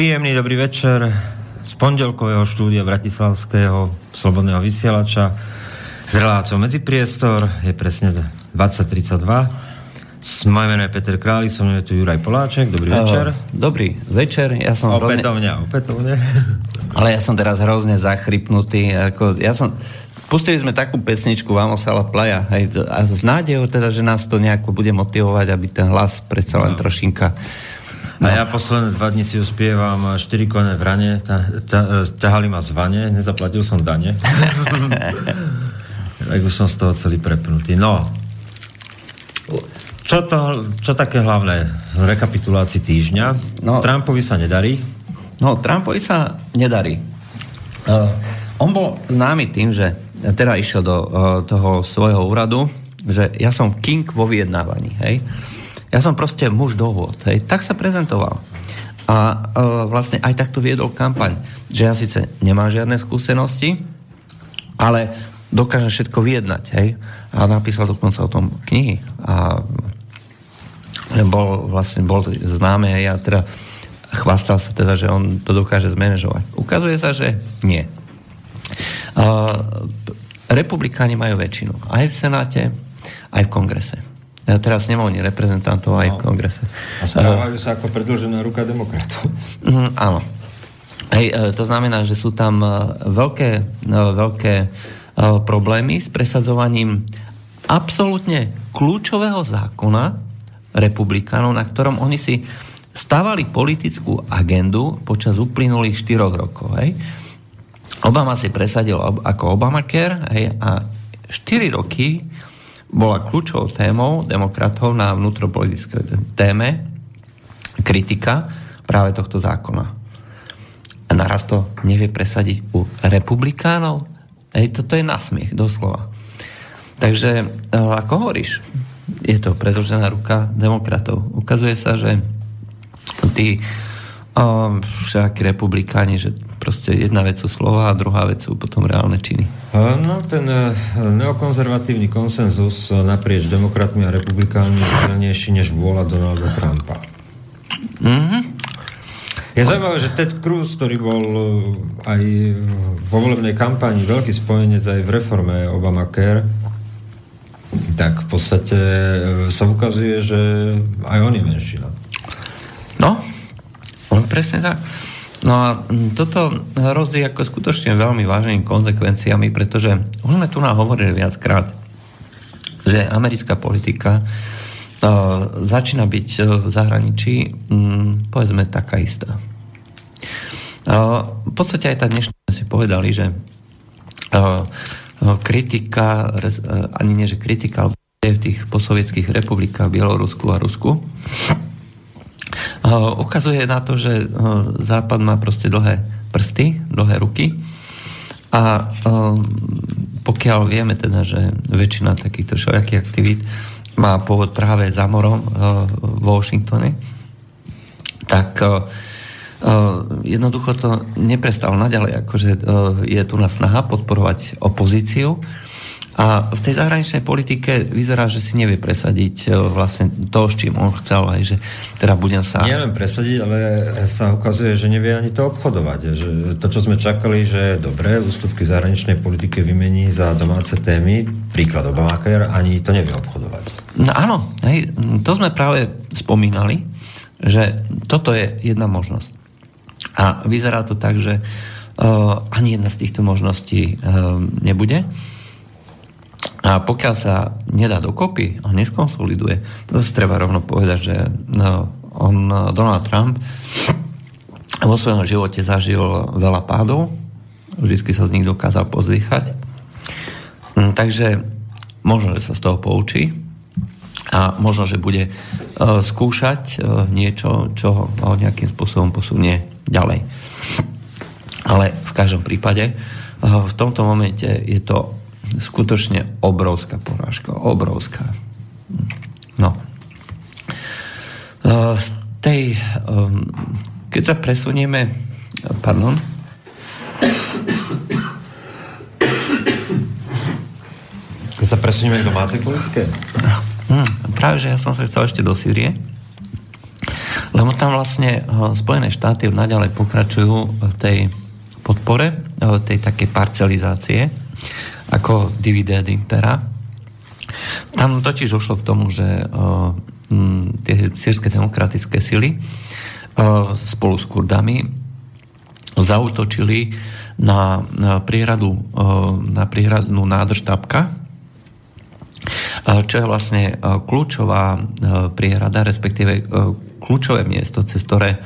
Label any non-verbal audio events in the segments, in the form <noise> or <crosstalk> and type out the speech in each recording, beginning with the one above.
Príjemný dobrý večer z pondelkového štúdia Bratislavského Slobodného vysielača s reláciou Medzipriestor. Je presne 2032. Moje meno je Peter Králi, som je tu Juraj Poláček. Dobrý večer. Dobrý večer. Ja som opätovne, hrozne... opätovne. <laughs> Ale ja som teraz hrozne zachrypnutý. Ako, ja som... Pustili sme takú pesničku Vamosala Playa hej, a s nádejou teda, že nás to nejako bude motivovať, aby ten hlas predsa len no. trošinka No. A ja posledné dva dni si uspievam 4 kone v rane, ťahali ma zvane, nezaplatil som dane. <laughs> tak už som z toho celý prepnutý. No, čo, to, čo také hlavné v rekapitulácii týždňa? No, Trumpovi sa nedarí? No, Trumpovi sa nedarí. Uh, on bol známy tým, že teda išiel do uh, toho svojho úradu, že ja som king vo vyjednávaní, hej? Ja som proste muž dohôd. Hej. Tak sa prezentoval. A e, vlastne aj takto viedol kampaň, že ja síce nemám žiadne skúsenosti, ale dokážem všetko vyjednať. Hej. A napísal dokonca o tom knihy. A bol vlastne bol známe a ja teda chvastal sa teda, že on to dokáže zmanéžovať. Ukazuje sa, že nie. Uh, republikáni majú väčšinu. Aj v Senáte, aj v kongrese. Teraz snemovne reprezentantov no. aj v no. kongrese. A správajú sa ako predlžená ruka demokratov. Mm, áno. Hej, e, to znamená, že sú tam e, veľké, veľké problémy s presadzovaním absolútne kľúčového zákona republikánov, na ktorom oni si stavali politickú agendu počas uplynulých 4 rokov. Hej. Obama si presadil ako Obamacare hej, a 4 roky bola kľúčovou témou demokratov na vnútropolitické téme kritika práve tohto zákona. A naraz to nevie presadiť u republikánov. Ej, toto je nasmiech, doslova. Takže, e, ako hovoríš, je to predlžená ruka demokratov. Ukazuje sa, že tí všakí republikáni, že proste jedna vec sú slova a druhá vec sú potom reálne činy. No, ten e, neokonzervatívny konsenzus naprieč demokratmi a republikánmi je silnejší než vôľa Donalda Trumpa. Mm-hmm. Je zaujímavé, že Ted Cruz, ktorý bol e, aj vo volebnej kampani veľký spojenec aj v reforme Obamacare, tak v podstate e, sa ukazuje, že aj on je menšina. No, Presne tak. No a toto hrozí ako skutočne veľmi vážnymi konsekvenciami, pretože už sme tu hovorili viackrát, že americká politika uh, začína byť v zahraničí, um, povedzme, taká istá. Uh, v podstate aj tá dnešná si povedali, že uh, kritika, ani nie, že kritika, ale v tých posovietských republikách Bielorusku a Rusku, ukazuje na to, že Západ má proste dlhé prsty, dlhé ruky. A pokiaľ vieme teda, že väčšina takýchto všelijakých aktivít má pôvod práve za morom v Washingtone, tak jednoducho to neprestalo naďalej, akože je tu na snaha podporovať opozíciu a v tej zahraničnej politike vyzerá, že si nevie presadiť e, vlastne to, s čím on chcel, aj že teda budem sa... Nie len presadiť, ale sa ukazuje, že nevie ani to obchodovať. Že to, čo sme čakali, že dobre, ústupky zahraničnej politike vymení za domáce témy, príklad Obamacare, ani to nevie obchodovať. No áno, hej, to sme práve spomínali, že toto je jedna možnosť. A vyzerá to tak, že uh, ani jedna z týchto možností uh, nebude. A pokiaľ sa nedá dokopy a neskonsoliduje, to sa treba rovno povedať, že no, on, Donald Trump vo svojom živote zažil veľa pádov, vždycky sa z nich dokázal pozvýchať. Mm, takže možno, že sa z toho poučí a možno, že bude uh, skúšať uh, niečo, čo ho nejakým spôsobom posunie ďalej. Ale v každom prípade uh, v tomto momente je to skutočne obrovská porážka. Obrovská. No. E, z tej, keď sa presunieme, pardon, keď sa presunieme k domácej politike? Práve, že ja som sa chcel ešte do Sýrie, Lebo tam vlastne Spojené štáty naďalej pokračujú v tej podpore, tej takej parcelizácie, ako dividendy impera. Tam totiž došlo k tomu, že tie sírske demokratické sily spolu s Kurdami zautočili na, priehradu na priehradnú nádrž Tapka, čo je vlastne kľúčová priehrada, respektíve kľúčové miesto, cez ktoré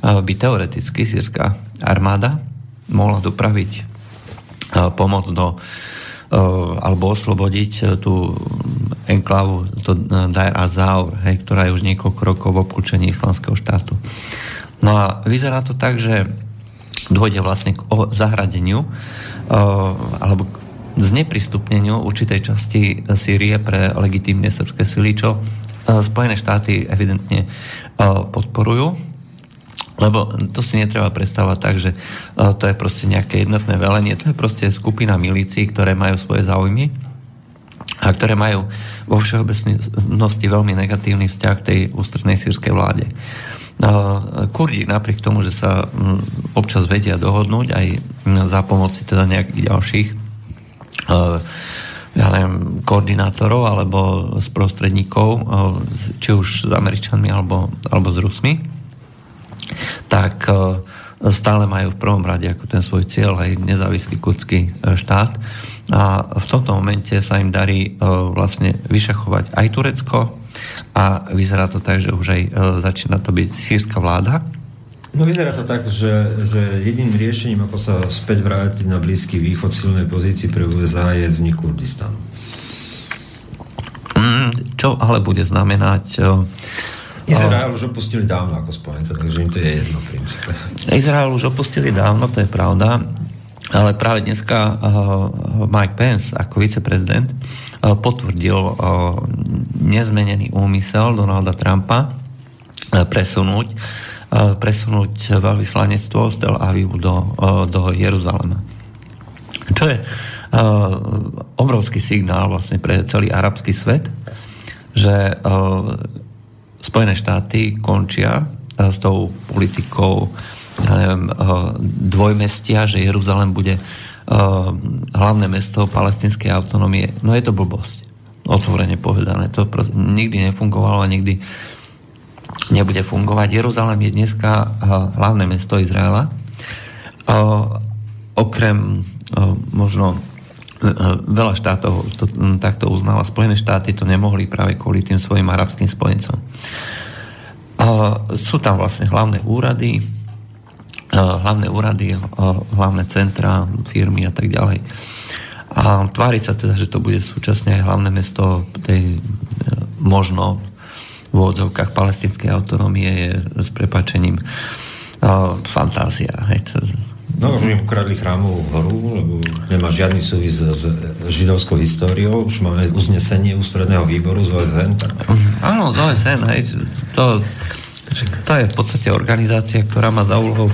by teoreticky sírska armáda mohla dopraviť pomoc do alebo oslobodiť tú enklavu to Dair Azaur, hej, ktorá je už niekoľko rokov v obklúčení islamského štátu. No a vyzerá to tak, že dôjde vlastne k zahradeniu alebo k zneprístupneniu určitej časti Sýrie pre legitímne srbské sily, čo Spojené štáty evidentne podporujú lebo to si netreba predstavať tak, že e, to je proste nejaké jednotné velenie, to je proste skupina milícií, ktoré majú svoje záujmy a ktoré majú vo všeobecnosti veľmi negatívny vzťah tej ústrednej sírskej vláde. E, Kurdi napriek tomu, že sa občas vedia dohodnúť aj za pomoci teda nejakých ďalších e, ja neviem, koordinátorov alebo sprostredníkov, či už s Američanmi alebo, alebo s Rusmi, tak e, stále majú v prvom rade ako ten svoj cieľ aj nezávislý kurdský e, štát. A v tomto momente sa im darí e, vlastne vyšachovať aj Turecko a vyzerá to tak, že už aj začína to byť sírska vláda. No vyzerá to tak, že, že jediným riešením, ako sa späť vrátiť na Blízky východ silnej pozícii pre USA je vznik Kurdistanu. Mm, čo ale bude znamenať Izrael už opustili dávno ako spojenca, takže im to je jedno v princípe. Izrael už opustili dávno, to je pravda, ale práve dneska uh, Mike Pence ako viceprezident uh, potvrdil uh, nezmenený úmysel Donalda Trumpa uh, presunúť uh, presunúť veľvyslanectvo z Tel Avivu do, uh, do Jeruzalema. Čo je uh, obrovský signál vlastne pre celý arabský svet, že Spojené štáty končia eh, s tou politikou ja neviem, eh, dvojmestia, že Jeruzalem bude eh, hlavné mesto palestinskej autonómie. No je to blbosť. Otvorene povedané. To nikdy nefungovalo a nikdy nebude fungovať. Jeruzalem je dneska hlavné mesto Izraela. Okrem možno veľa štátov to takto uznáva. Spojené štáty to nemohli práve kvôli tým svojim arabským spojencom. Sú tam vlastne hlavné úrady, hlavné úrady, hlavné centra, firmy a tak ďalej. A tváriť sa teda, že to bude súčasne aj hlavné mesto tej e, možno v úvodzovkách palestinskej autonómie je s prepačením fantázia. Hej, to, No, už im ukradli chrámovú horu, lebo nemá žiadny súvis s židovskou históriou. Už máme uznesenie ústredného výboru z OSN. Tak... Áno, z OSN, hej. To, to je v podstate organizácia, ktorá má za úlohu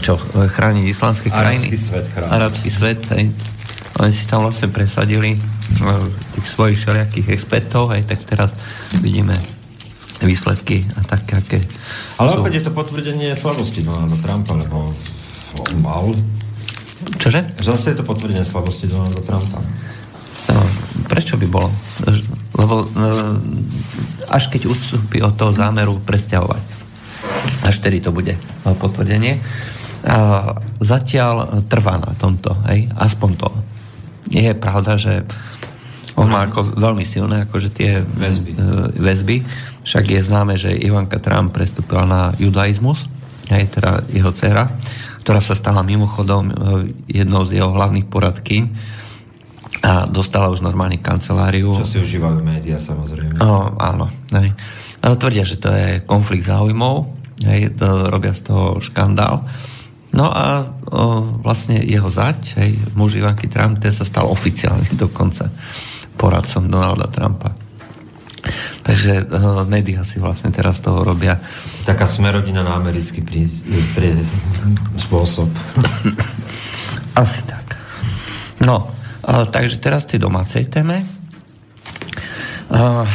čo, chrániť islamské krajiny. Arabský svet chrániť. Arabský svet, hej. Oni si tam vlastne presadili eh, tých svojich všelijakých expertov, hej, tak teraz vidíme výsledky a také, aké Ale sú... opäť je to potvrdenie slabosti Donalda Trumpa, lebo mal. Čože? Zase je to potvrdenie slabosti Donalda Trumpa. No, prečo by bolo? Lebo no, až keď ústupí od toho zámeru presťahovať. Až tedy to bude potvrdenie. A zatiaľ trvá na tomto, hej? aspoň to. Je pravda, že on má ako veľmi silné akože tie väzby. E, väzby. Však je známe, že Ivanka Trump prestúpila na judaizmus, hej, teda jeho dcera ktorá sa stala mimochodom e, jednou z jeho hlavných poradky a dostala už normálne kanceláriu. Čo si užívajú médiá, samozrejme. O, áno. Hej. Tvrdia, že to je konflikt záujmov, hej, to robia z toho škandál. No a o, vlastne jeho zať, hej, muž Ivanky Trump, ten sa stal oficiálne dokonca poradcom Donalda Trumpa. Takže uh, médiá si vlastne teraz toho robia. Taká smerodina na americký prí, prí, spôsob. <laughs> Asi tak. No, uh, takže teraz tej domácej téme. Uh,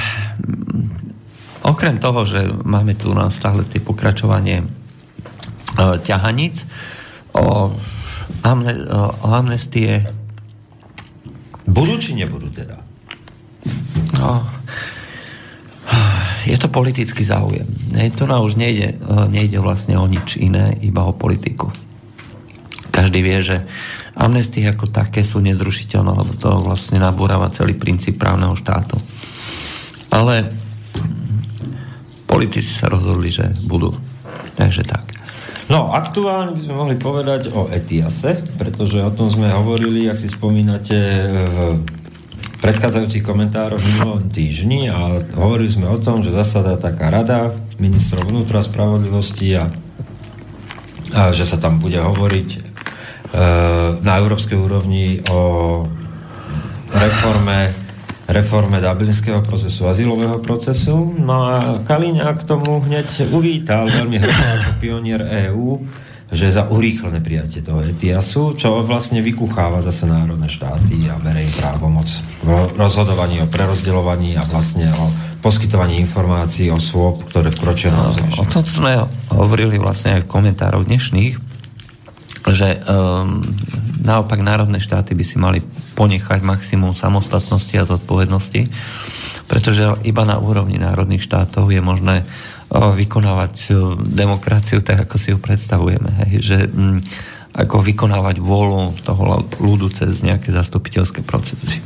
okrem toho, že máme tu na stále tie pokračovanie uh, ťahaníc o, amne, o amnestie budú či nebudú teda? No, je to politický záujem. To na už nejde, nejde vlastne o nič iné, iba o politiku. Každý vie, že amnestie ako také sú nezrušiteľné, lebo to vlastne nabúrava celý princíp právneho štátu. Ale politici sa rozhodli, že budú. Takže tak. No, aktuálne by sme mohli povedať o Etiase, pretože o tom sme hovorili, ak si spomínate, v predchádzajúcich komentároch minulom týždni a hovorili sme o tom, že zasada taká rada ministrov vnútra spravodlivosti a, a že sa tam bude hovoriť e, na európskej úrovni o reforme reforme dublinského procesu, azylového procesu. No a Kaliňa k tomu hneď uvítal veľmi hrdý ako pionier EÚ, že za urýchlené prijatie toho ETIASu, čo vlastne vykucháva zase národné štáty a berie právomoc v rozhodovaní o prerozdeľovaní a vlastne o poskytovaní informácií o osôb, ktoré vkročia na územie. O tom sme hovorili vlastne aj v komentároch dnešných, že um, naopak národné štáty by si mali ponechať maximum samostatnosti a zodpovednosti, pretože iba na úrovni národných štátov je možné vykonávať uh, demokraciu tak, ako si ju predstavujeme. Hej? Že um, ako vykonávať vôľu toho ľudu cez nejaké zastupiteľské procesy.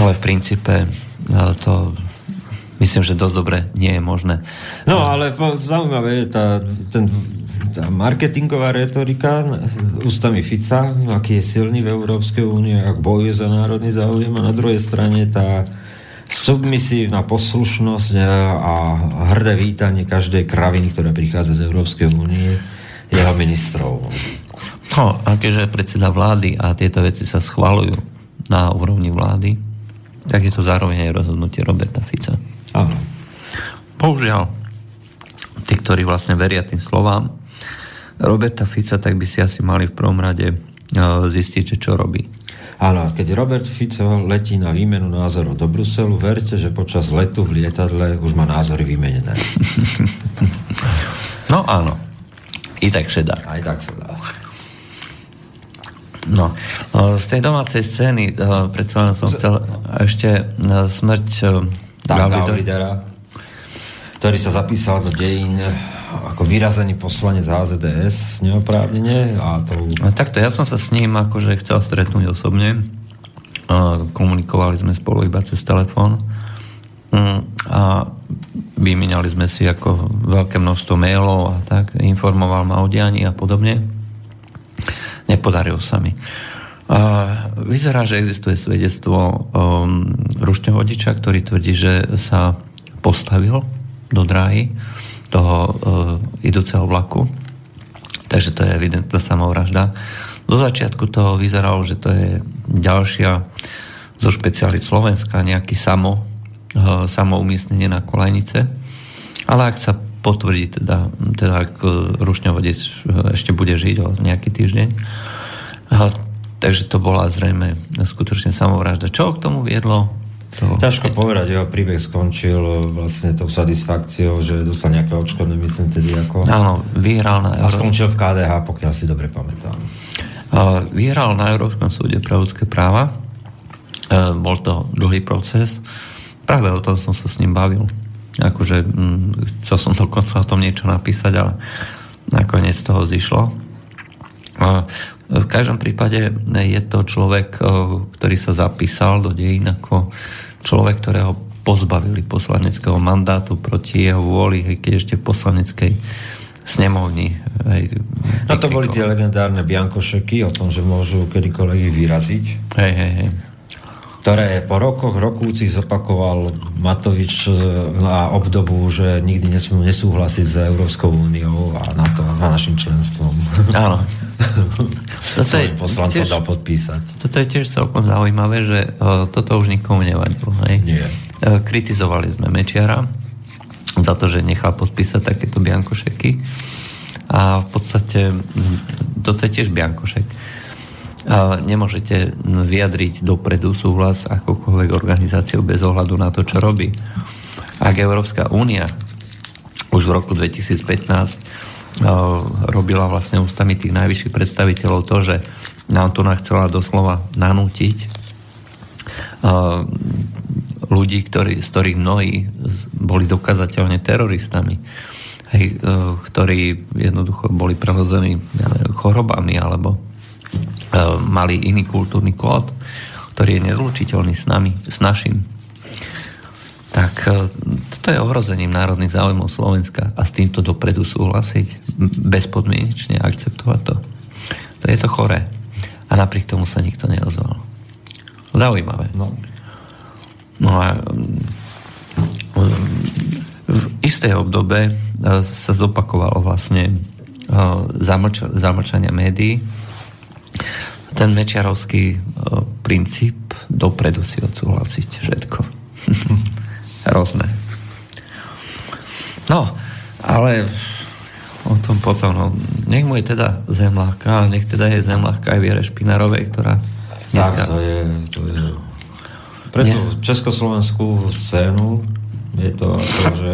Ale v princípe uh, to myslím, že dosť dobre nie je možné. No, ale zaujímavé je tá, ten, tá marketingová retorika ústami Fica, aký je silný v Európskej únie, ak bojuje za národný záujem a na druhej strane tá submisívna poslušnosť a hrdé vítanie každej kraviny, ktorá prichádza z Európskej únie jeho ministrov. No, a keďže predseda vlády a tieto veci sa schvalujú na úrovni vlády, tak je to zároveň aj rozhodnutie Roberta Fica. Áno. Bohužiaľ, tí, ktorí vlastne veria tým slovám Roberta Fica, tak by si asi mali v prvom rade e, zistiť, že čo robí. Áno, keď Robert Fico letí na výmenu názorov do Bruselu, verte, že počas letu v lietadle už má názory vymenené. <laughs> no áno. I tak sa dá. Aj tak sa dá. No, e, z tej domácej scény e, predsa len som chcel ešte smrť Gaulidera, ktorý sa zapísal do dejín ako vyrazený poslanec HZDS neoprávnene. A to... A takto, ja som sa s ním akože chcel stretnúť osobne. A komunikovali sme spolu iba cez telefón. Mm, a vymenali sme si ako veľké množstvo mailov a tak, informoval ma o dianí a podobne. Nepodarilo sa mi. Vyzerá, že existuje svedectvo um, rušňovodiča, ktorý tvrdí, že sa postavil do dráhy toho uh, idúceho vlaku. Takže to je evidentná samovražda. Do začiatku to vyzeralo, že to je ďalšia zo špecialit Slovenska, nejaký samo, uh, samoumiestnenie na kolajnice. Ale ak sa potvrdí, teda, teda ak rušňovodič ešte bude žiť o nejaký týždeň, Takže to bola zrejme skutočne samovražda. Čo k tomu viedlo? To... Ťažko povedať, jeho príbeh skončil vlastne tou satisfakciou, že dostal nejaké odškodné, myslím tedy ako... Áno, vyhral na... A skončil v KDH, pokiaľ si dobre pamätám. Uh, vyhral na Európskom súde pre ľudské práva. Uh, bol to dlhý proces. Práve o tom som sa s ním bavil. Akože hm, chcel som <laughs> dokonca o tom niečo napísať, ale nakoniec toho zišlo. V každom prípade je to človek, eh, ktorý sa zapísal do dejín ako človek, ktorého pozbavili poslaneckého mandátu proti jeho vôli, keď ešte v poslaneckej snemovni. Hej, no to boli tie legendárne biankošeky o tom, že môžu kedykoľvek vyraziť. Hej, hej, hej ktoré po rokoch rokúcich zopakoval Matovič e, na obdobu, že nikdy nesmú nesúhlasiť s Európskou úniou a na to, a našim členstvom. Áno. <laughs> Toto je poslancom tiež, dal podpísať. Toto je tiež celkom zaujímavé, že uh, toto už nikomu nevadilo. Hej? Nie. Uh, kritizovali sme Mečiara za to, že nechal podpísať takéto biankošeky a v podstate toto je tiež biankošek nemôžete vyjadriť dopredu súhlas akokoľvek organizáciou bez ohľadu na to, čo robí. Ak Európska únia už v roku 2015 robila vlastne ústami tých najvyšších predstaviteľov to, že nám tu chcela doslova nanútiť ľudí, ktorí, z ktorých mnohí boli dokazateľne teroristami, hej, ktorí jednoducho boli neviem, chorobami alebo mali iný kultúrny kód, ktorý je nezlučiteľný s nami, s našim. Tak toto je ohrozením národných záujmov Slovenska a s týmto dopredu súhlasiť, bezpodmienečne akceptovať to. To je to choré. A napriek tomu sa nikto neozval. Zaujímavé. No. No a mm, v istej obdobe e, sa zopakovalo vlastne e, zamlča, zamlčania médií. Ten mečiarovský e, princíp dopredu si odsúhlasiť všetko. <laughs> Hrozné. No, ale o tom potom. No. Nech mu je teda zemláka, nech teda je zemláka aj Viere Špinarovej, ktorá dneska... Tak, to je, to je... Pre tú československú scénu je to, to že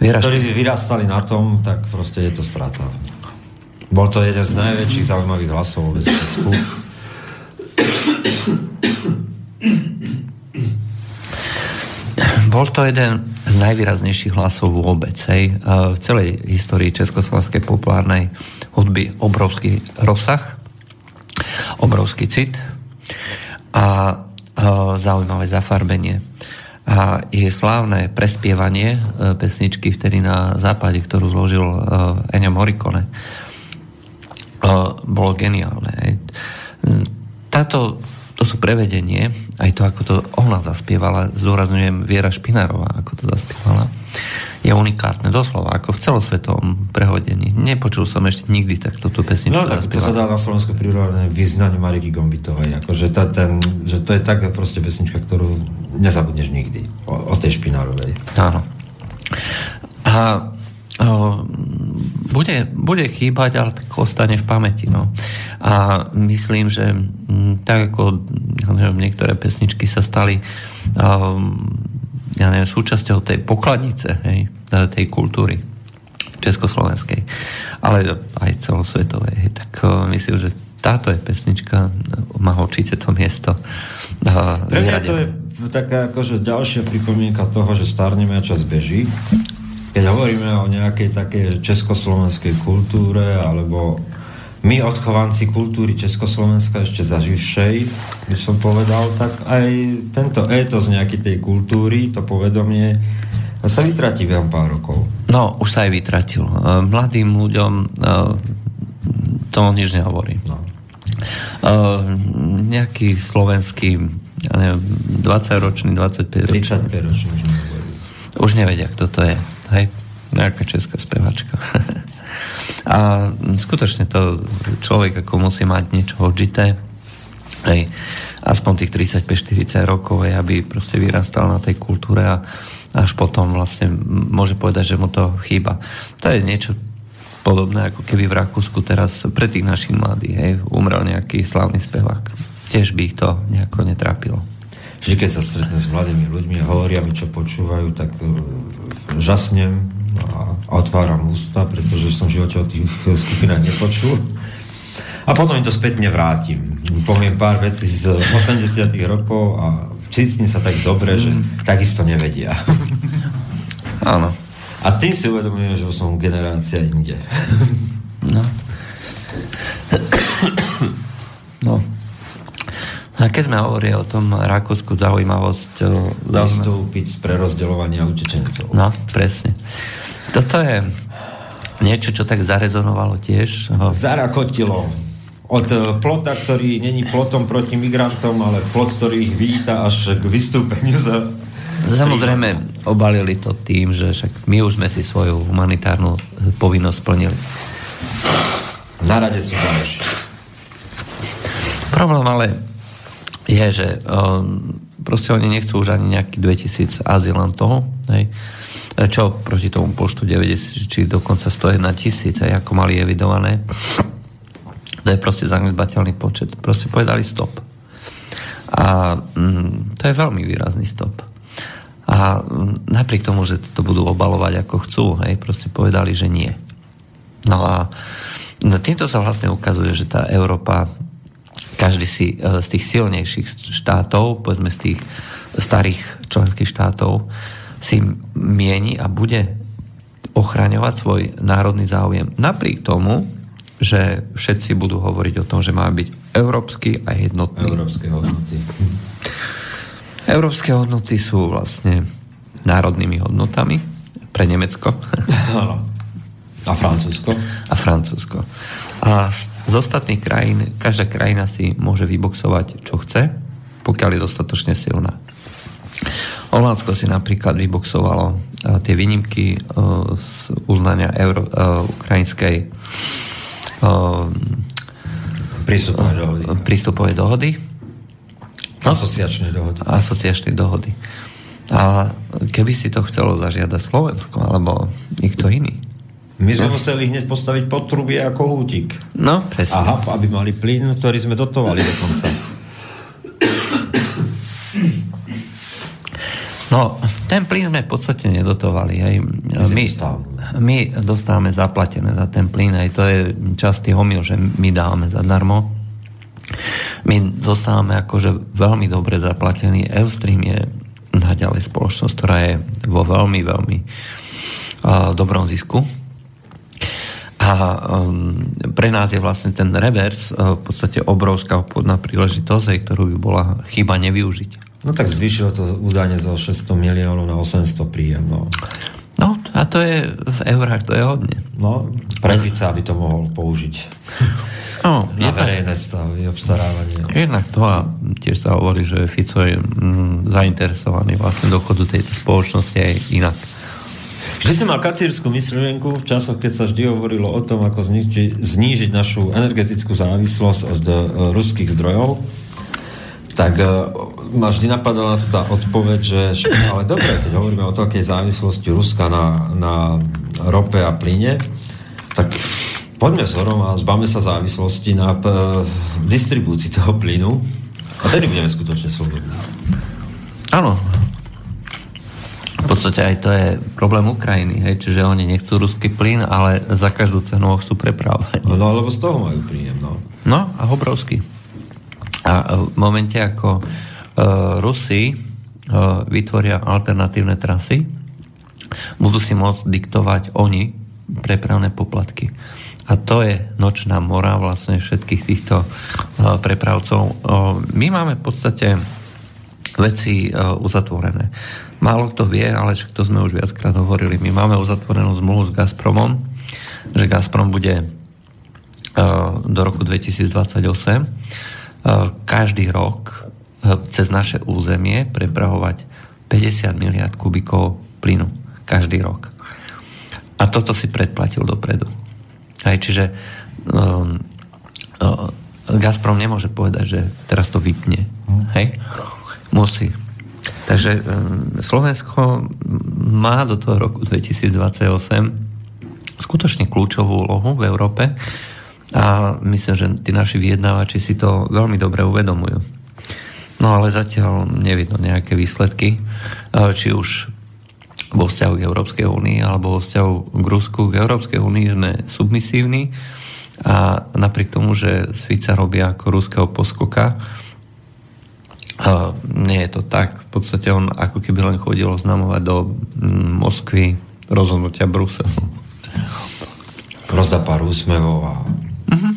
Viera ktorí vyrastali na tom, tak proste je to strata. Bol to jeden z najväčších zaujímavých hlasov v Česku. Bol to jeden z najvýraznejších hlasov vôbec. Hej. V celej histórii československej populárnej hudby obrovský rozsah, obrovský cit a zaujímavé zafarbenie. A je slávne prespievanie e, pesničky vtedy na západe, ktorú zložil e, Ennio Morricone. Bolo geniálne. Hej. Táto to sú prevedenie, aj to, ako to ona zaspievala, zdôrazňujem Viera Špinárová, ako to zaspievala, je unikátne, doslova, ako v celosvetovom prehodení. Nepočul som ešte nikdy takto tú pesničku No tak to sa dá na Slovensku prirovnať vyznaniu Mariky Gombitovej, ako, že, to, ten, že to je taká proste pesnička, ktorú nezabudneš nikdy, o, o tej Špinárovej. Áno. A bude, bude chýbať, ale tak ostane v pamäti. No. A myslím, že tak ako ja neviem, niektoré pesničky sa stali ja neviem, súčasťou tej pokladnice, hej, tej kultúry československej, ale aj celosvetovej. Hej, tak myslím, že táto je pesnička, má určite to miesto. Pre mňa to je taká akože ďalšia pripomienka toho, že starneme a čas beží keď hovoríme o nejakej také československej kultúre, alebo my odchovanci kultúry Československa ešte zaživšej, by som povedal, tak aj tento étos nejakej tej kultúry, to povedomie, sa vytratí behom pár rokov. No, už sa aj vytratil. E, mladým ľuďom e, to nič nehovorí. No. E, nejaký slovenský, ja neviem, 20-ročný, 25-ročný. 35-ročný. Už nevedia, kto to je. Hej, nejaká česká spevačka. <laughs> a skutočne to človek ako musí mať niečo odžité, hej, aspoň tých 35-40 rokov, hej, aby proste vyrastal na tej kultúre a až potom vlastne môže povedať, že mu to chýba. To je niečo podobné, ako keby v Rakúsku teraz pre tých našich mladých hej, umrel nejaký slavný spevák. Tiež by ich to nejako netrapilo. Čiže keď sa stretne s mladými ľuďmi a hovoria mi, čo počúvajú, tak žasnem a otváram ústa, pretože som v živote o tých skupinách nepočul. A potom im to spätne vrátim. Poviem pár vecí z 80 rokov a cítim sa tak dobre, že mm. takisto nevedia. Áno. A tým si uvedomujem, že som generácia inde. No. <coughs> A keď sme hovorili o tom Rakúsku zaujímavosť... Vystúpiť z prerozdeľovania utečencov. No, presne. Toto je niečo, čo tak zarezonovalo tiež. Zarakotilo. Od e, plota, ktorý není plotom proti migrantom, ale plot, ktorý ich víta až k vystúpeniu za... Samozrejme, obalili to tým, že však my už sme si svoju humanitárnu povinnosť splnili. Na rade sú ďalší. Problém ale je, že um, proste oni nechcú už ani nejaký 2000 azylantov, hej, čo proti tomu počtu 90, či dokonca 101 tisíc, ako mali evidované. To je proste zanedbateľný počet. Proste povedali stop. A mm, to je veľmi výrazný stop. A mm, napriek tomu, že to budú obalovať ako chcú, hej, proste povedali, že nie. No a no, týmto sa vlastne ukazuje, že tá Európa, každý si e, z tých silnejších štátov, povedzme z tých starých členských štátov, si mieni a bude ochraňovať svoj národný záujem. Napriek tomu, že všetci budú hovoriť o tom, že má byť európsky a jednotný. Európske hodnoty. Európske hodnoty sú vlastne národnými hodnotami pre Nemecko. <laughs> A Francúzsko. A Francúzsko. A z ostatných krajín, každá krajina si môže vyboxovať, čo chce, pokiaľ je dostatočne silná. Holandsko si napríklad vyboxovalo tie výnimky z uznania euro, ukrajinskej prístupovej dohody. Prístupovej dohody. Asociačnej dohody. Asociačnej dohody. A keby si to chcelo zažiadať Slovensko alebo niekto iný. My sme no. museli hneď postaviť potrubie ako hútik. No, presne. Aha, aby mali plyn, ktorý sme dotovali dokonca. No, ten plyn sme v podstate nedotovali. Aj. My, my dostávame zaplatené za ten plyn, aj to je častý homil, že my dávame zadarmo. My dostávame akože veľmi dobre zaplatený. Eustream je naďalej spoločnosť, ktorá je vo veľmi, veľmi uh, dobrom zisku. A um, pre nás je vlastne ten revers uh, v podstate obrovská obchodná príležitosť, ktorú by bola chyba nevyužiť. No tak zvýšilo to údajne zo 600 miliónov na 800 príjem. No. no a to je v eurách, to je hodne. No, pre Fica by to mohol použiť. <laughs> No, na verejné stavy, obstarávanie. Jednak to a tiež sa hovorí, že Fico je mm, zainteresovaný vlastne do chodu tejto spoločnosti aj inak. Vždy som mal kacírskú myšlienku v časoch, keď sa vždy hovorilo o tom, ako znižiť, znížiť našu energetickú závislosť od uh, ruských zdrojov tak uh, ma vždy napadala tá odpoveď, že ale dobre, keď hovoríme o takej závislosti Ruska na, na rope a plyne, tak poďme vzorom a zbavme sa závislosti na uh, distribúcii toho plynu a tedy budeme skutočne slobodní. Áno. Podstate aj to je problém Ukrajiny, hej, čiže oni nechcú ruský plyn, ale za každú cenu ho chcú prepravovať. No, no lebo z toho majú príjem, no. No, a obrovský. A v momente, ako uh, Rusi uh, vytvoria alternatívne trasy, budú si môcť diktovať oni prepravné poplatky. A to je nočná mora vlastne všetkých týchto uh, prepravcov. Uh, my máme v podstate veci uh, uzatvorené. Málo kto vie, ale to sme už viackrát hovorili. My máme uzatvorenú zmluvu s Gazpromom, že Gazprom bude uh, do roku 2028 E, každý rok e, cez naše územie prepravovať 50 miliard kubikov plynu každý rok. A toto si predplatil dopredu. Aj, čiže um, uh, Gazprom nemôže povedať, že teraz to vypne. Hej? Musí. Takže um, Slovensko má do toho roku 2028 skutočne kľúčovú úlohu v Európe a myslím, že tí naši vyjednávači si to veľmi dobre uvedomujú. No ale zatiaľ nevidno nejaké výsledky, e, či už vo vzťahu k Európskej únii alebo vo vzťahu k Rusku. K Európskej únii sme submisívni a napriek tomu, že Svica robia ako ruského poskoka, a nie je to tak. V podstate on ako keby len chodil oznamovať do Moskvy rozhodnutia Bruselu. Rozdá pár úsmevov a Uh-huh.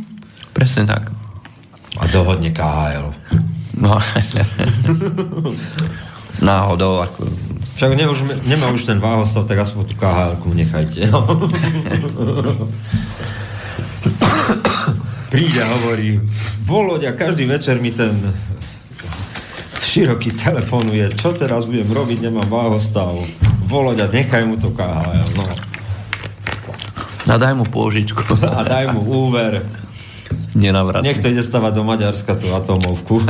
Presne tak. A dohodne KHL. No. <laughs> Náhodou. Ako... Však ne, už, nemá už ten váhostav, tak aspoň tú KHL nechajte. No. <laughs> Príde a hovorí, Voloďa, každý večer mi ten široký telefonuje, čo teraz budem robiť, nemám váhostav. Voloďa, nechaj mu to KHL. No. A daj mu pôžičku. <laughs> A daj mu úver. Nenavratný. Nech to ide stavať do Maďarska tú atomovku. <laughs>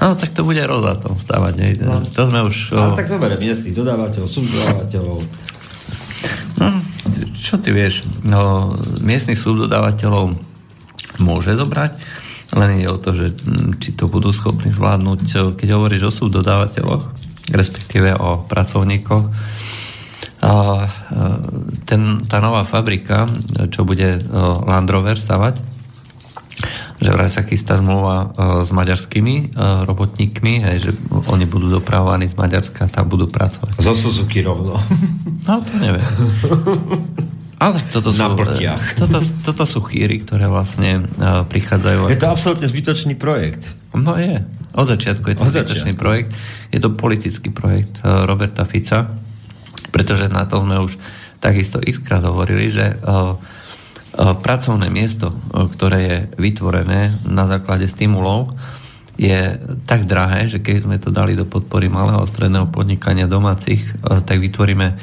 No, tak to bude Rozatom stavať. Ne? No. To sme už... No, tak zoberiem miestných dodávateľov, subdodávateľov. No, čo ty vieš, no, miestnych subdodávateľov môže zobrať, len je o to, že hm, či to budú schopní zvládnuť, keď hovoríš o subdodávateľoch, respektíve o pracovníkoch, ten, tá nová fabrika, čo bude Land Rover stavať, že vraj sa chystá zmluva s maďarskými robotníkmi, hej, že oni budú dopravovaní z Maďarska a tam budú pracovať. Zo Suzuki rovno. No, to neviem. <laughs> Ale toto sú, toto, toto sú chýry, ktoré vlastne uh, prichádzajú. Je to absolútne zbytočný projekt. No je. Od začiatku je to Od zbytočný začiatku. projekt. Je to politický projekt uh, Roberta Fica, pretože na to sme už takisto xkrát hovorili, že uh, uh, pracovné miesto, uh, ktoré je vytvorené na základe stimulov, je tak drahé, že keď sme to dali do podpory malého a stredného podnikania domácich, tak vytvoríme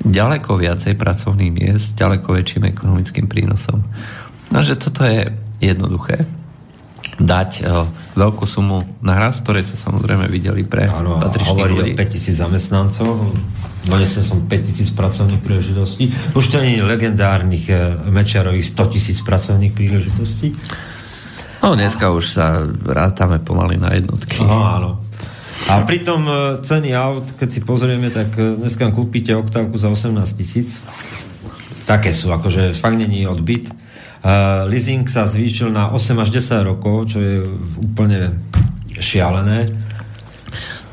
ďaleko viacej pracovných miest, ďaleko väčším ekonomickým prínosom. No, že toto je jednoduché dať uh, veľkú sumu na hraz, ktoré sa samozrejme videli pre Áno, patričných ľudí. 5000 zamestnancov, donesol som 5000 pracovných príležitostí. Už to nie je legendárnych uh, Mečiarových 100 tisíc pracovných príležitostí. No dneska už sa rátame pomaly na jednotky. Aha, áno. A pritom e, ceny aut, keď si pozrieme, tak e, dneska kúpite oktávku za 18 tisíc. Také sú, akože fakt není odbyt. Uh, leasing sa zvýšil na 8 až 10 rokov, čo je úplne šialené.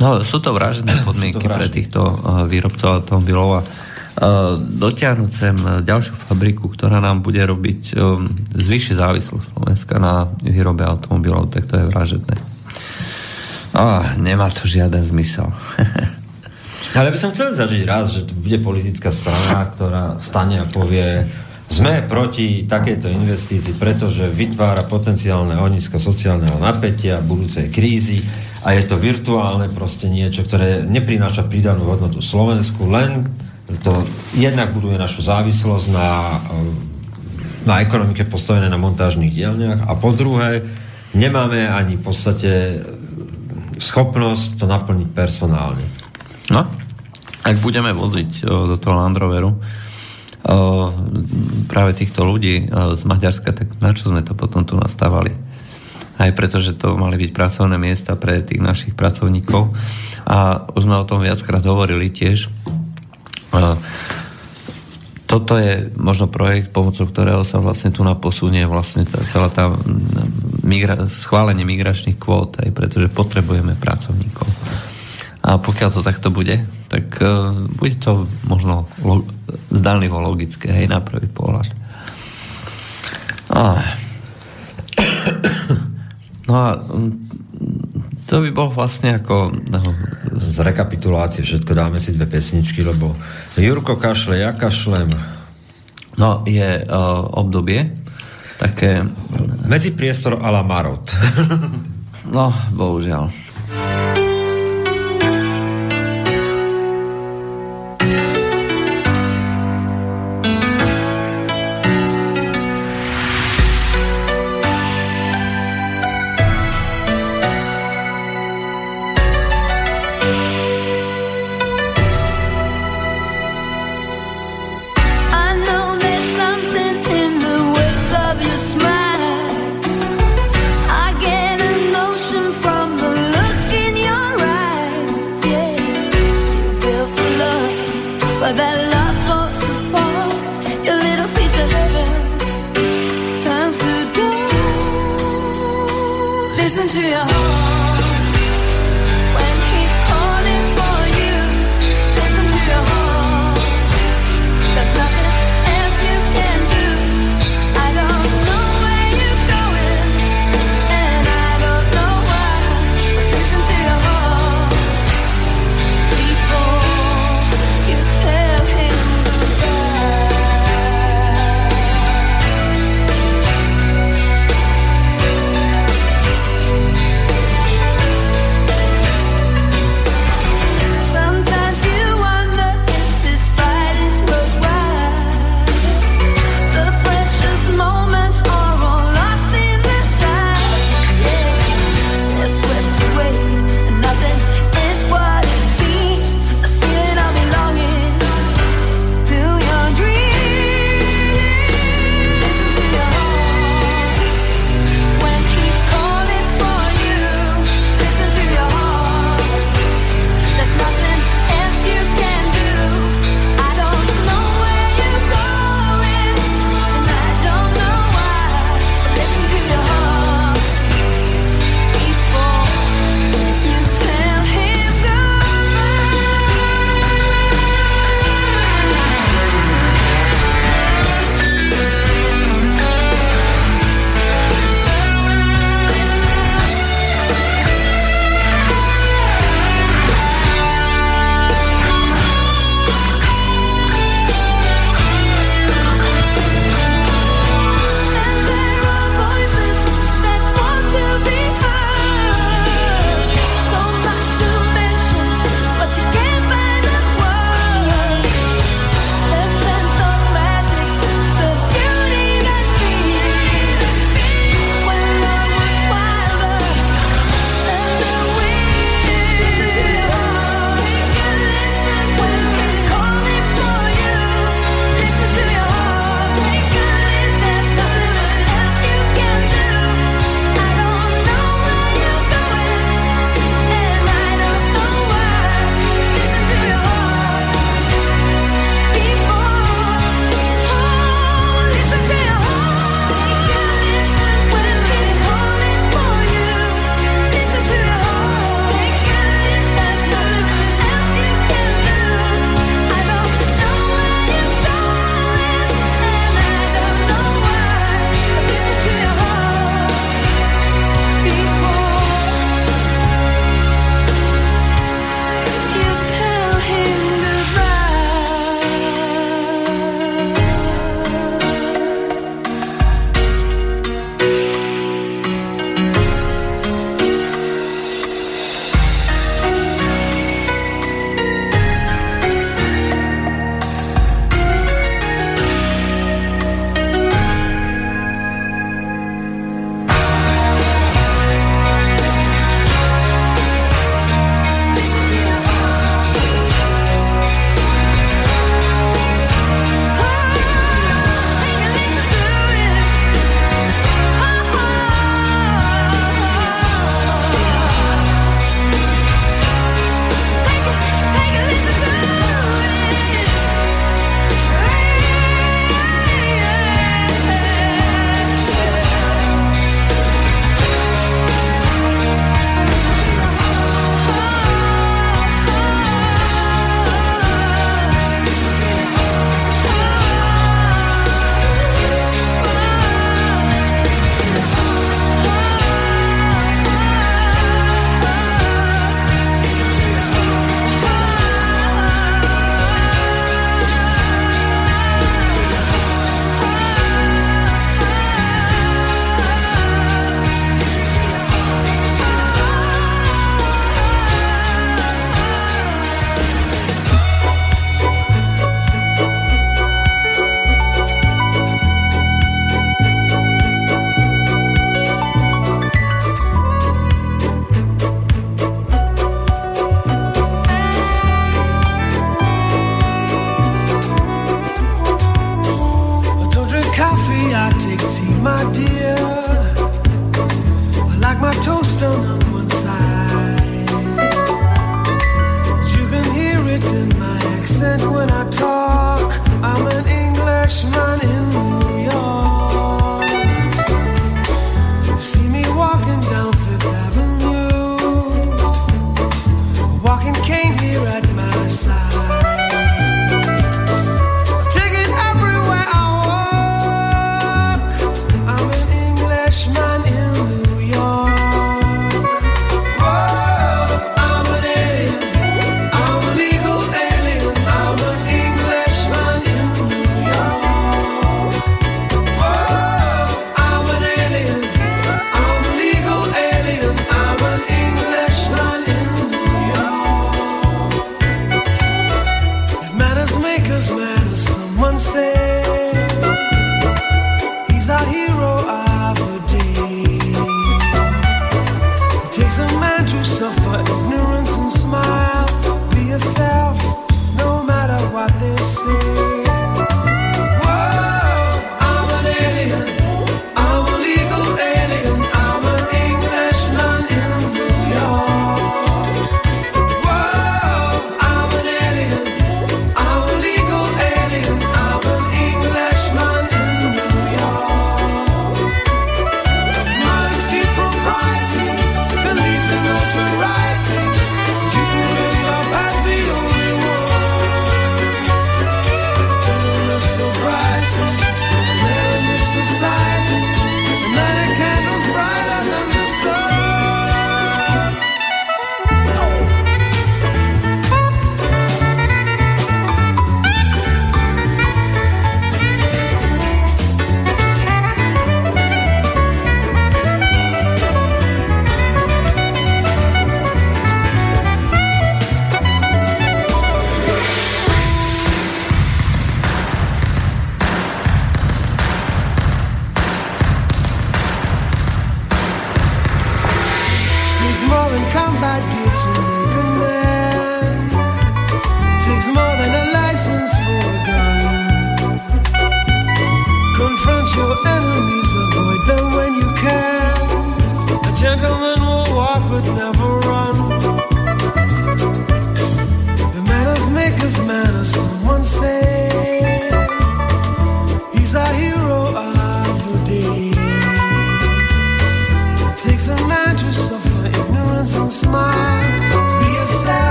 No, sú to vražedné <coughs> podmienky to pre týchto uh, výrobcov automobilov a uh, dotiahnuť sem ďalšiu fabriku, ktorá nám bude robiť um, zvýši závislosť Slovenska na výrobe automobilov, tak to je vražedné. Oh, nemá to žiaden zmysel. <laughs> Ale by som chcel zažiť raz, že tu bude politická strana, ktorá stane a povie sme proti takejto investícii, pretože vytvára potenciálne ohnisko sociálneho napätia, budúcej krízy a je to virtuálne proste niečo, ktoré neprináša pridanú hodnotu Slovensku, len to jednak buduje našu závislosť na, na ekonomike postavené na montážnych dielniach a po druhé nemáme ani v podstate schopnosť to naplniť personálne. No, ak budeme voziť o, do toho Land Roveru o, práve týchto ľudí o, z Maďarska, tak na čo sme to potom tu nastávali? Aj preto, že to mali byť pracovné miesta pre tých našich pracovníkov. A už sme o tom viackrát hovorili tiež. Toto je možno projekt, pomocou ktorého sa vlastne tu naposunie vlastne tá, celá tá migra- schválenie migračných kvót, aj pretože potrebujeme pracovníkov. A pokiaľ to takto bude, tak uh, bude to možno lo- zdanlivo logické, hej, na prvý pohľad. Ah. <coughs> No a to by bol vlastne ako... No, z rekapitulácie všetko dáme si dve pesničky, lebo Jurko kašle, ja kašlem. No, je uh, obdobie také... Medzipriestor a la Marot. no, bohužiaľ.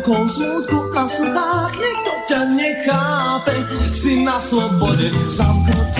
vonkou smutku a suchách, nikto ťa nechápe, si na slobode zamknutý.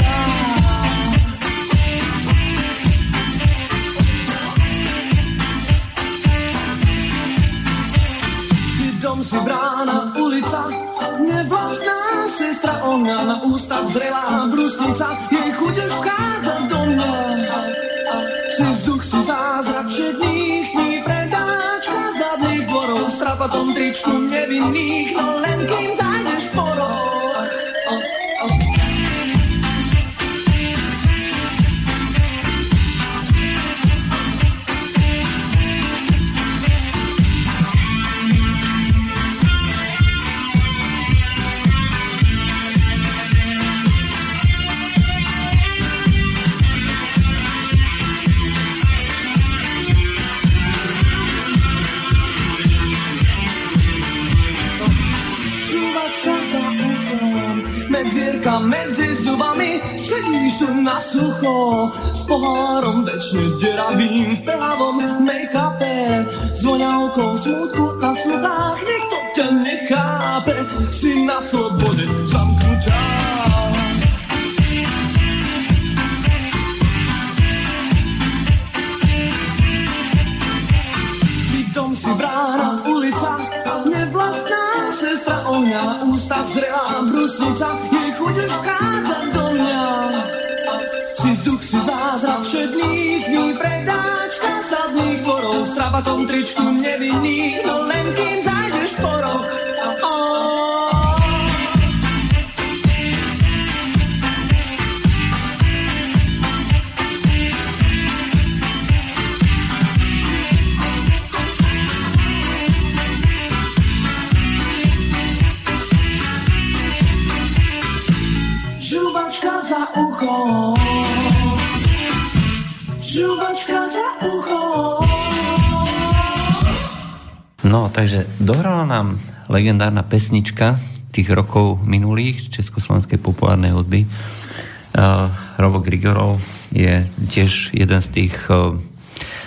Legendárna pesnička tých rokov minulých československej populárnej hudby. Uh, Robo Grigorov je tiež jeden z tých uh,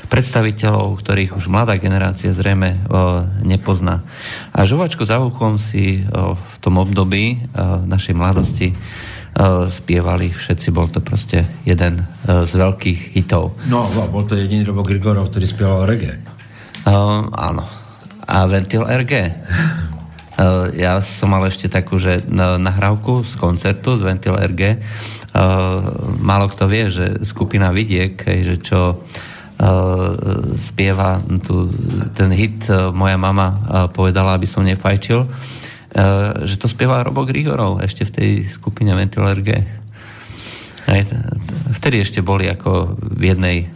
predstaviteľov, ktorých už mladá generácia zrejme uh, nepozná. A žuvačku za uchom si v tom období našej mladosti spievali všetci. Bol to proste jeden z veľkých hitov. No, bol to jediný Robo Grigorov, ktorý spieval reggae. Áno. A Ventil RG. <laughs> Uh, ja som mal ešte takú, že nahrávku z koncertu z Ventil RG. Uh, málo kto vie, že skupina Vidiek, že čo uh, spieva tu, ten hit Moja mama povedala, aby som nefajčil, že to spieva Robo Grigorov ešte v tej skupine Ventil RG. Vtedy ešte boli ako v jednej,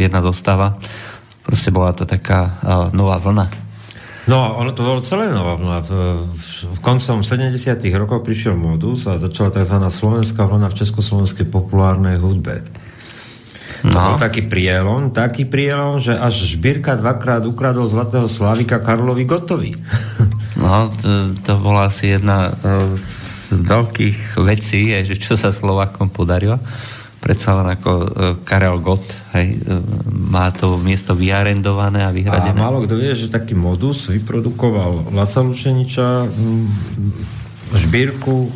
jedna dostava. Proste bola to taká nová vlna No, ono to bolo celé vlna. V, v, v koncom 70 rokov prišiel modus a začala tzv. slovenská vlna v československej populárnej hudbe. No. To bol taký prielom, taký prielom, že až Žbírka dvakrát ukradol zlatého Slavika Karlovi Gotovi. <laughs> No, to, to bola asi jedna uh, z veľkých vecí, že čo sa Slovakom podarilo predsa len ako uh, Karel Gott hej, uh, má to miesto vyarendované a vyhradené. A málo kto vie, že taký modus vyprodukoval Laca Lučeniča, mm, Žbírku,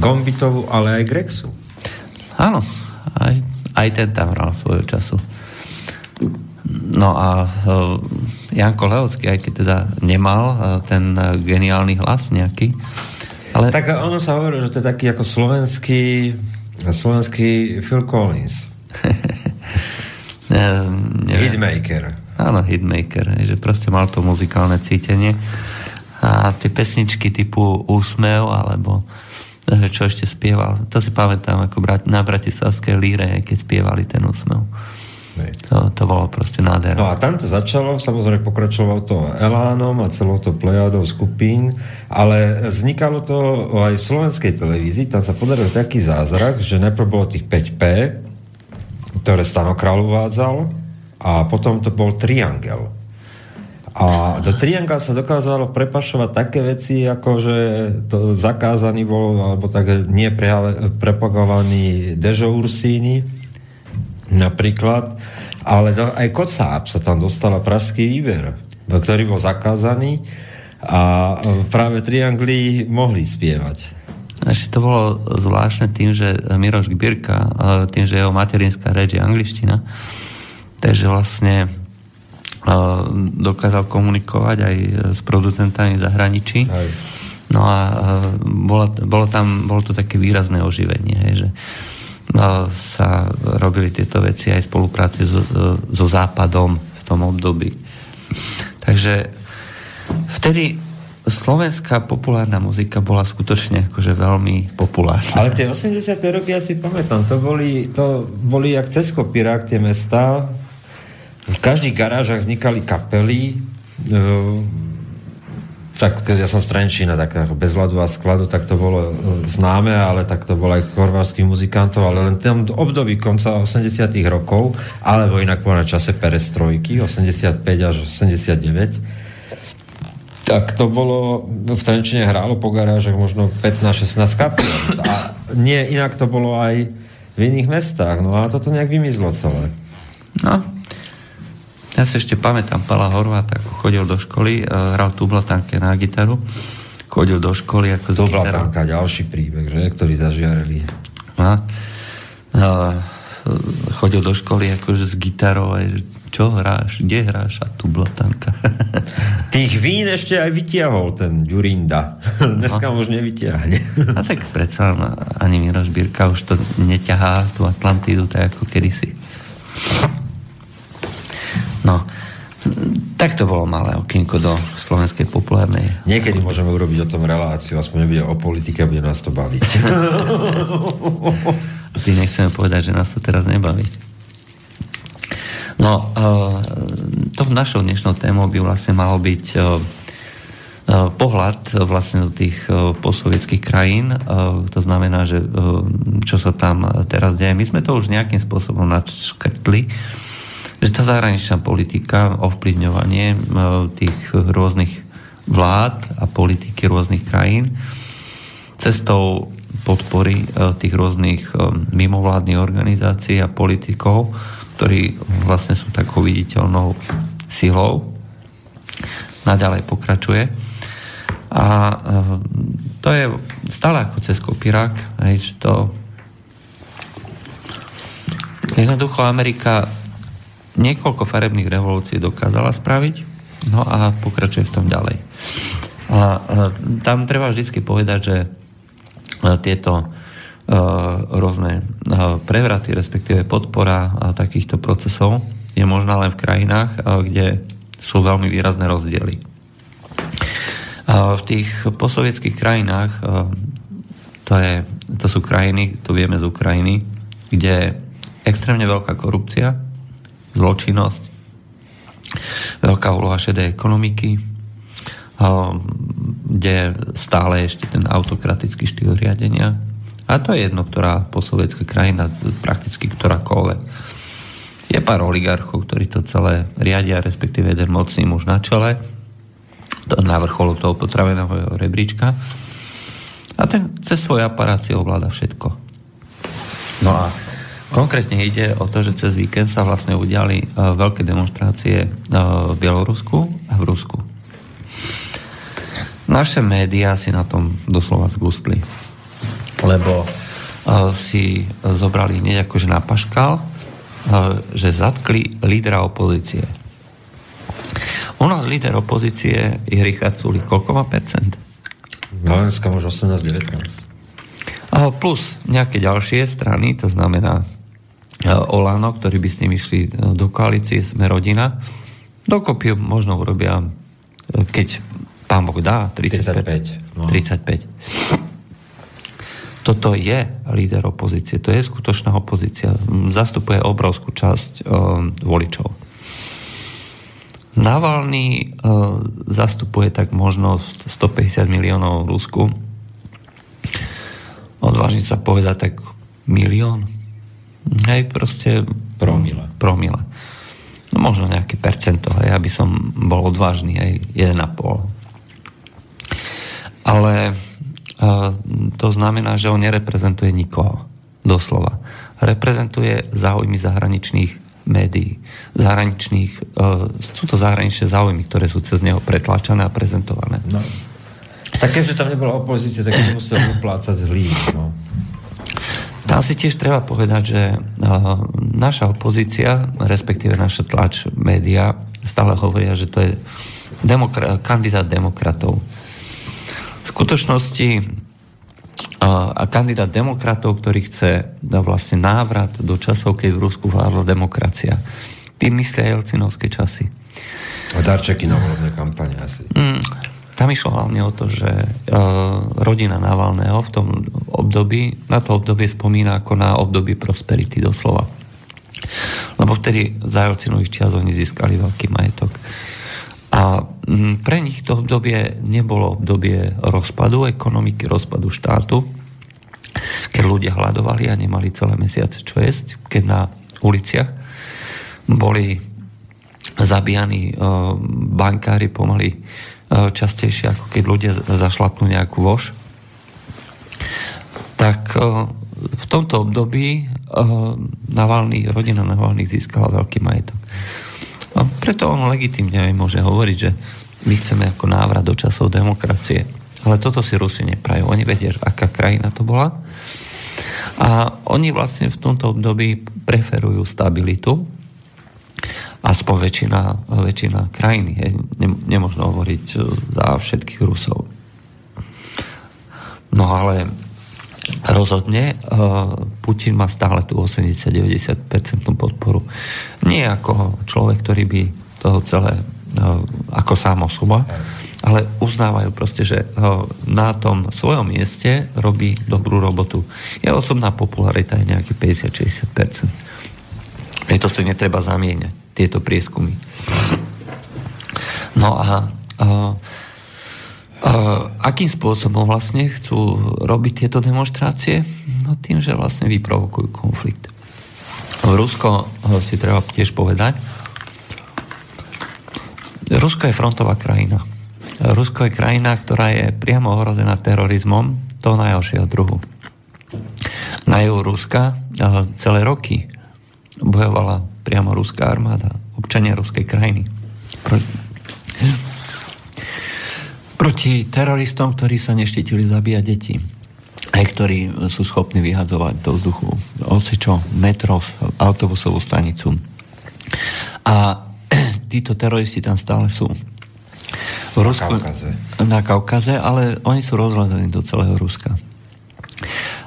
Gombitovu, ale aj Grexu. Áno, aj, aj ten tam hral svojho času. No a uh, Janko Leocký, aj keď teda nemal ten geniálny hlas nejaký, ale... Tak ono sa hovorí, že to je taký ako slovenský slovenský Phil Collins. <laughs> ja, hitmaker. Áno, hitmaker. že proste mal to muzikálne cítenie. A tie pesničky typu Úsmev, alebo eh, čo ešte spieval. To si pamätám ako na Bratislavskej líre, keď spievali ten Úsmev. To, to bolo proste nádherné. No a tam to začalo, samozrejme pokračovalo to Elánom a celou to plejadou skupín, ale vznikalo to aj v slovenskej televízii, tam sa podaril taký zázrak, že najprv bolo tých 5P, ktoré Stanokral uvádzal a potom to bol Triangel. A do Triangla sa dokázalo prepašovať také veci, ako že to zakázaný bol, alebo tak nie prepagovaný Dežo Ursíny, napríklad, ale aj Kocáb sa tam dostala pražský výber, ktorý bol zakázaný a práve triangli mohli spievať. Ešte to bolo zvláštne tým, že Miroš Gbirka, tým, že jeho materinská reč je angličtina, takže vlastne dokázal komunikovať aj s producentami v zahraničí. Aj. No a bolo, bolo tam, bolo to také výrazné oživenie, hej, že sa robili tieto veci aj v spolupráci so, so Západom v tom období. Takže vtedy slovenská populárna muzika bola skutočne akože veľmi populárna. Ale tie 80. roky ja si pamätám, to boli, to boli jak cez kopírák tie mesta. V každých garážach vznikali kapely, tak ja som z Trenčína, tak bez hladu a skladu, tak to bolo e, známe, ale tak to bolo aj chorvátskych muzikantov, ale len tam období konca 80 rokov, alebo inak po čase perestrojky, 85 až 89, tak to bolo, v Trenčine hrálo po garážach možno 15-16 kapiel. A nie, inak to bolo aj v iných mestách. No a toto nejak vymizlo celé. No, ja si ešte pamätám Pala Horváta, ako chodil do školy, uh, hral tublatánke na gitaru, chodil do školy ako s Tublatánka, ďalší príbeh, že? Ktorý zažiarili. A, uh, chodil do školy akože s gitarou aj, čo hráš, kde hráš a tublatánka. <laughs> Tých vín ešte aj vytiahol ten Ďurinda. <laughs> Dneska no. už nevytiahne. a tak predsa ani Miroš Bírka už to neťahá tú Atlantidu tak ako kedysi. Tak to bolo malé okienko do slovenskej populárnej. Niekedy môžeme urobiť o tom reláciu, aspoň nebude o politike, bude nás to baviť. <laughs> Ty nechceme povedať, že nás to teraz nebaví. No, uh, to našou dnešnou témou by vlastne malo byť uh, pohľad vlastne do tých posovietských krajín. To znamená, že čo sa tam teraz deje. My sme to už nejakým spôsobom načkrtli, že tá zahraničná politika, ovplyvňovanie tých rôznych vlád a politiky rôznych krajín cestou podpory tých rôznych mimovládnych organizácií a politikov, ktorí vlastne sú takou viditeľnou silou, naďalej pokračuje. A e, to je stále ako cez kopírák, že to jednoducho Amerika niekoľko farebných revolúcií dokázala spraviť, no a pokračuje v tom ďalej. A, a tam treba vždy povedať, že e, tieto uh, rôzne uh, prevraty, respektíve podpora uh, takýchto procesov je možná len v krajinách, uh, kde sú veľmi výrazné rozdiely. V tých posovietských krajinách, to, je, to sú krajiny, to vieme z Ukrajiny, kde je extrémne veľká korupcia, zločinnosť, veľká úloha šedej ekonomiky, kde stále ešte ten autokratický štýl riadenia. A to je jedno, ktorá posovietská krajina, prakticky ktorákoľvek. Je pár oligarchov, ktorí to celé riadia, respektíve jeden mocný muž na čele, na vrcholu toho potraveného rebríčka. A ten cez svoj aparát si ovláda všetko. No a konkrétne ide o to, že cez víkend sa vlastne udiali uh, veľké demonstrácie uh, v Bielorusku a v Rusku. Naše médiá si na tom doslova zgustli. Lebo uh, si zobrali hneď akože na paškal, že zatkli lídra opozície u nás líder opozície je Richard Sulik. Koľko má percent? No, dneska už 18-19. Plus nejaké ďalšie strany, to znamená Olano, ktorí by s nimi išli e, do koalície, sme rodina. Dokopy možno urobia, e, keď pán Boh dá, 35. 35. No. 35. Toto je líder opozície, to je skutočná opozícia. Zastupuje obrovskú časť um, voličov. Navalny uh, zastupuje tak možno 150 miliónov v Rusku. Odvážim sa povedať tak milión. Hej, proste... Promile. Promile. No možno nejaké percento, hej, aby som bol odvážny, aj 1,5. Ale uh, to znamená, že on nereprezentuje nikoho. Doslova. Reprezentuje záujmy zahraničných médií, zahraničných, uh, sú to zahraničné záujmy, ktoré sú cez neho pretlačané a prezentované. No. Tak keďže tam nebola opozícia, tak musel uplácať zlý. No. Tam si tiež treba povedať, že uh, naša opozícia, respektíve naša tlač, média, stále hovoria, že to je demokra- kandidát demokratov. V skutočnosti a kandidát demokratov, ktorý chce vlastne návrat do časov, keď v Rusku vládla demokracia. Tým myslia Jelcinovské časy. A darčeky na volebné kampane asi. Mm, tam išlo hlavne o to, že uh, rodina Navalného v tom období, na to obdobie spomína ako na obdobie prosperity doslova. Lebo vtedy za Jelcinových čias oni získali veľký majetok. A pre nich to obdobie nebolo obdobie rozpadu ekonomiky, rozpadu štátu, keď ľudia hľadovali a nemali celé mesiace čo jesť, keď na uliciach boli zabíjani e, bankári pomaly e, častejšie, ako keď ľudia zašlapnú nejakú vož. Tak e, v tomto období Navalny, rodina Navalných získala veľký majetok. A preto on legitimne aj môže hovoriť, že my chceme ako návrat do časov demokracie. Ale toto si Rusi neprajú. Oni vedia, aká krajina to bola. A oni vlastne v tomto období preferujú stabilitu. Aspoň väčšina, väčšina krajiny. Je, nemôžno hovoriť za všetkých Rusov. No ale rozhodne Putin má stále tú 80-90% podporu. Nie ako človek, ktorý by toho celé ako sám osoba, ale uznávajú proste, že na tom svojom mieste robí dobrú robotu. Jeho osobná popularita je nejaký 50-60%. to si netreba zamieňať, tieto prieskumy. No a, a akým spôsobom vlastne chcú robiť tieto demonstrácie? No tým, že vlastne vyprovokujú konflikt. Rusko si treba tiež povedať. Rusko je frontová krajina. Rusko je krajina, ktorá je priamo ohrozená terorizmom toho najhoršieho druhu. Na juhu Ruska celé roky bojovala priamo ruská armáda, občania ruskej krajiny. Proti, proti teroristom, ktorí sa neštítili zabíjať deti. Aj ktorí sú schopní vyhadzovať do vzduchu ocičo, metro, autobusovú stanicu. A <clears throat> títo teroristi tam stále sú. V Rusku, na Kaukaze. Na Kaukaze, ale oni sú rozlezení do celého Ruska.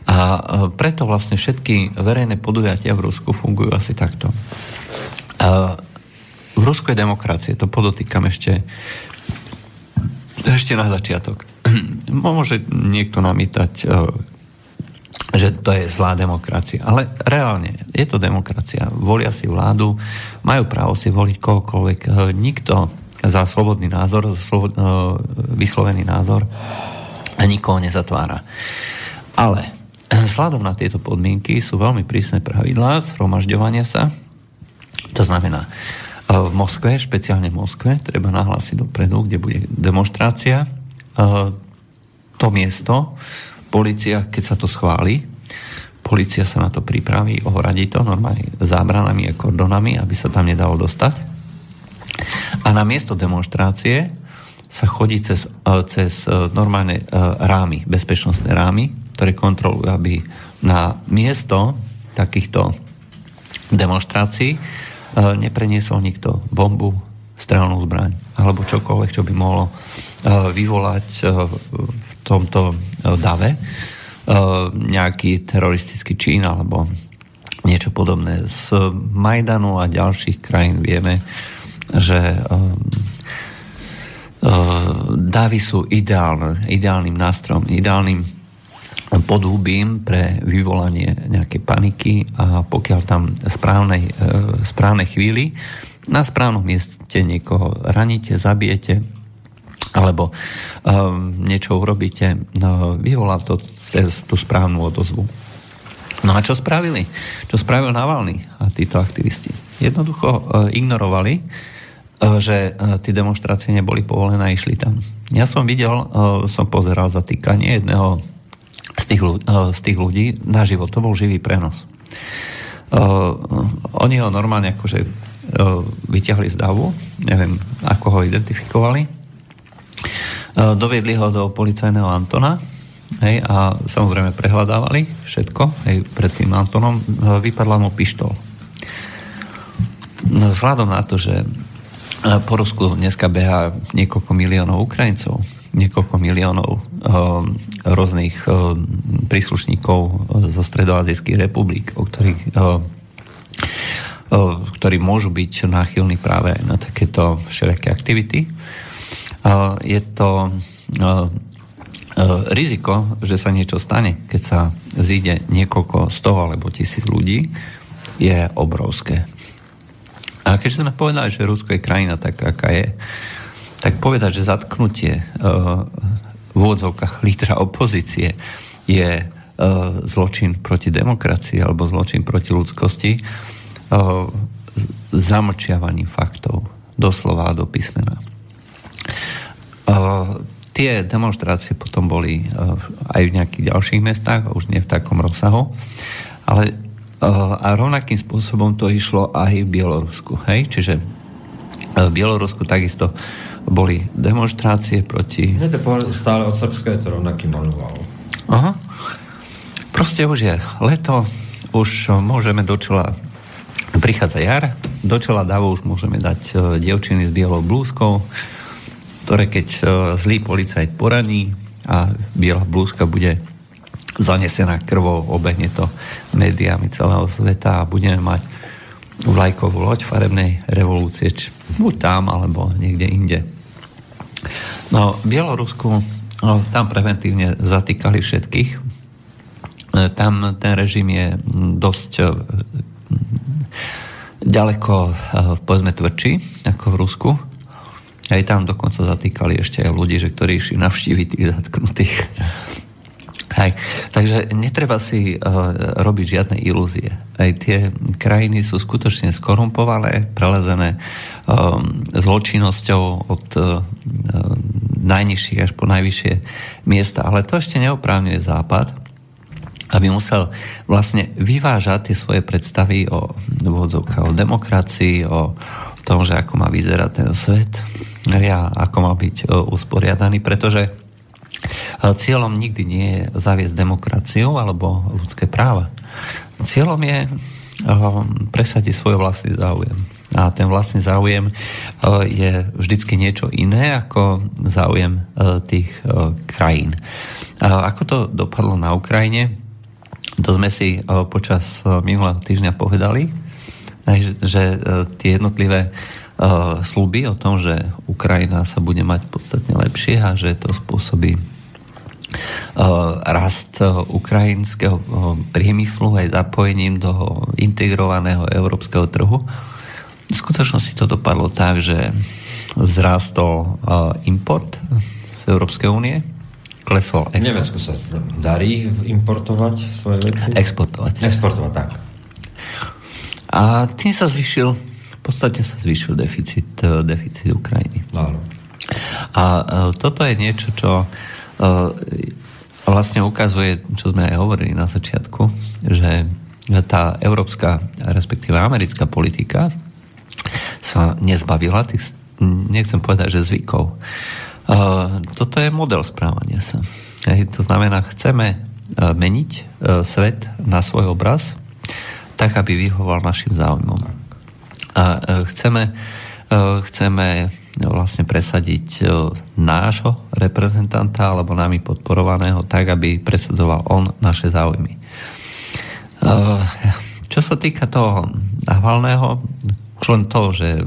A e, preto vlastne všetky verejné podujatia v Rusku fungujú asi takto. A v Rusku je demokracie, to podotýkam ešte, ešte na začiatok. <clears throat> Môže niekto namýtať, e, že to je zlá demokracia. Ale reálne je to demokracia. Volia si vládu, majú právo si voliť kohokoľvek. E, nikto za slobodný názor, za slobod, vyslovený názor nikoho nezatvára. Ale Vzhľadom na tieto podmienky sú veľmi prísne pravidlá zhromažďovania sa. To znamená, e, v Moskve, špeciálne v Moskve, treba nahlásiť dopredu, kde bude demonstrácia. E, to miesto, policia, keď sa to schváli, policia sa na to pripraví, ohradí to normálne zábranami a kordonami, aby sa tam nedalo dostať. A na miesto demonstrácie sa chodí cez, e, cez normálne rámy, bezpečnostné rámy, ktoré kontrolujú, aby na miesto takýchto demonstrácií e, nepreniesol nikto bombu, strelnú zbraň alebo čokoľvek, čo by mohlo e, vyvolať e, v tomto dave nejaký teroristický čin alebo niečo podobné. Z Majdanu a ďalších krajín vieme, že davy sú ideálne, ideálnym nástrojom, ideálnym podhubím pre vyvolanie nejakej paniky a pokiaľ tam správnej, e, správnej chvíli na správnom mieste niekoho raníte, zabijete alebo um, niečo urobíte, no, vyvolá to cez tú správnu odozvu. No a čo spravili? Čo spravil Navalny a títo aktivisti? Jednoducho uh, ignorovali, uh, že uh, tie demonstrácie neboli povolené a išli tam. Ja som videl, som pozeral zatýkanie jedného z tých, eh, z tých ľudí na život. To bol živý prenos. Uh, oni ho normálne akože uh, vyťahli z davu, neviem, ako ho identifikovali. Uh, doviedli ho do policajného Antona hej, a samozrejme prehľadávali všetko. Hej, pred tým Antonom uh, vypadla mu pištol. No, vzhľadom na to, že po Rusku dneska beha niekoľko miliónov Ukrajincov, niekoľko miliónov um, rôznych um, príslušníkov zo stredoazijských republik, o ktorých, um, ktorí môžu byť náchylní práve na takéto všelijaké aktivity. Je to riziko, že sa niečo stane, keď sa zíde niekoľko sto alebo tisíc ľudí, je obrovské. A keďže sme povedali, že Rusko je krajina taká, aká je, tak povedať, že zatknutie uh, v úvodzovkách lídra opozície je uh, zločin proti demokracii alebo zločin proti ľudskosti uh, zamlčiavaním faktov doslova do písmena. Uh, tie demonstrácie potom boli uh, aj v nejakých ďalších mestách, už nie v takom rozsahu, ale uh, a rovnakým spôsobom to išlo aj v Bielorusku. Hej? Čiže v Bielorusku takisto boli demonstrácie proti... Je to stále od Srbska je to rovnaký manuál. Aha. Proste už je leto, už môžeme do čela prichádza jar, do čela davu už môžeme dať uh, dievčiny s bielou blúzkou, ktoré keď uh, zlý policajt poraní a biela blúzka bude zanesená krvou, obehne to médiami celého sveta a budeme mať vlajkovú loď farebnej revolúcie, či buď tam, alebo niekde inde. No, v Bielorusku no, tam preventívne zatýkali všetkých. E, tam ten režim je dosť e, ďaleko, e, povedzme, tvrdší ako v Rusku. Aj tam dokonca zatýkali ešte aj ľudí, že ktorí išli navštíviť tých zatknutých. Hej. Takže netreba si uh, robiť žiadne ilúzie. Aj tie krajiny sú skutočne skorumpované, prelezené um, zločinnosťou od uh, najnižších až po najvyššie miesta. Ale to ešte neoprávňuje Západ, aby musel vlastne vyvážať tie svoje predstavy o o demokracii, o tom, že ako má vyzerať ten svet a ako má byť usporiadaný, pretože Cieľom nikdy nie je zaviesť demokraciu alebo ľudské práva. Cieľom je eh, presadiť svoj vlastný záujem. A ten vlastný záujem eh, je vždycky niečo iné ako záujem tých krajín. Ako to dopadlo na Ukrajine, to sme si počas minulého týždňa povedali, že tie jednotlivé sluby o tom, že Ukrajina sa bude mať podstatne lepšie a že to spôsobí rast ukrajinského priemyslu aj zapojením do integrovaného európskeho trhu. V skutočnosti to dopadlo tak, že vzrástol import z Európskej únie, klesol export. Nemecku sa darí importovať svoje veci? Exportovať. Exportovať, tak. A tým sa zvyšil, v podstate sa zvyšil deficit, deficit Ukrajiny. Áno. A toto je niečo, čo vlastne ukazuje, čo sme aj hovorili na začiatku, že tá európska, respektíve americká politika sa nezbavila tých, nechcem povedať, že zvykov. Toto je model správania sa. To znamená, chceme meniť svet na svoj obraz, tak, aby vyhoval našim záujmom. A chceme, chceme vlastne presadiť e, nášho reprezentanta alebo nami podporovaného tak, aby presadzoval on naše záujmy. E, čo sa týka toho Navalného, už len to, že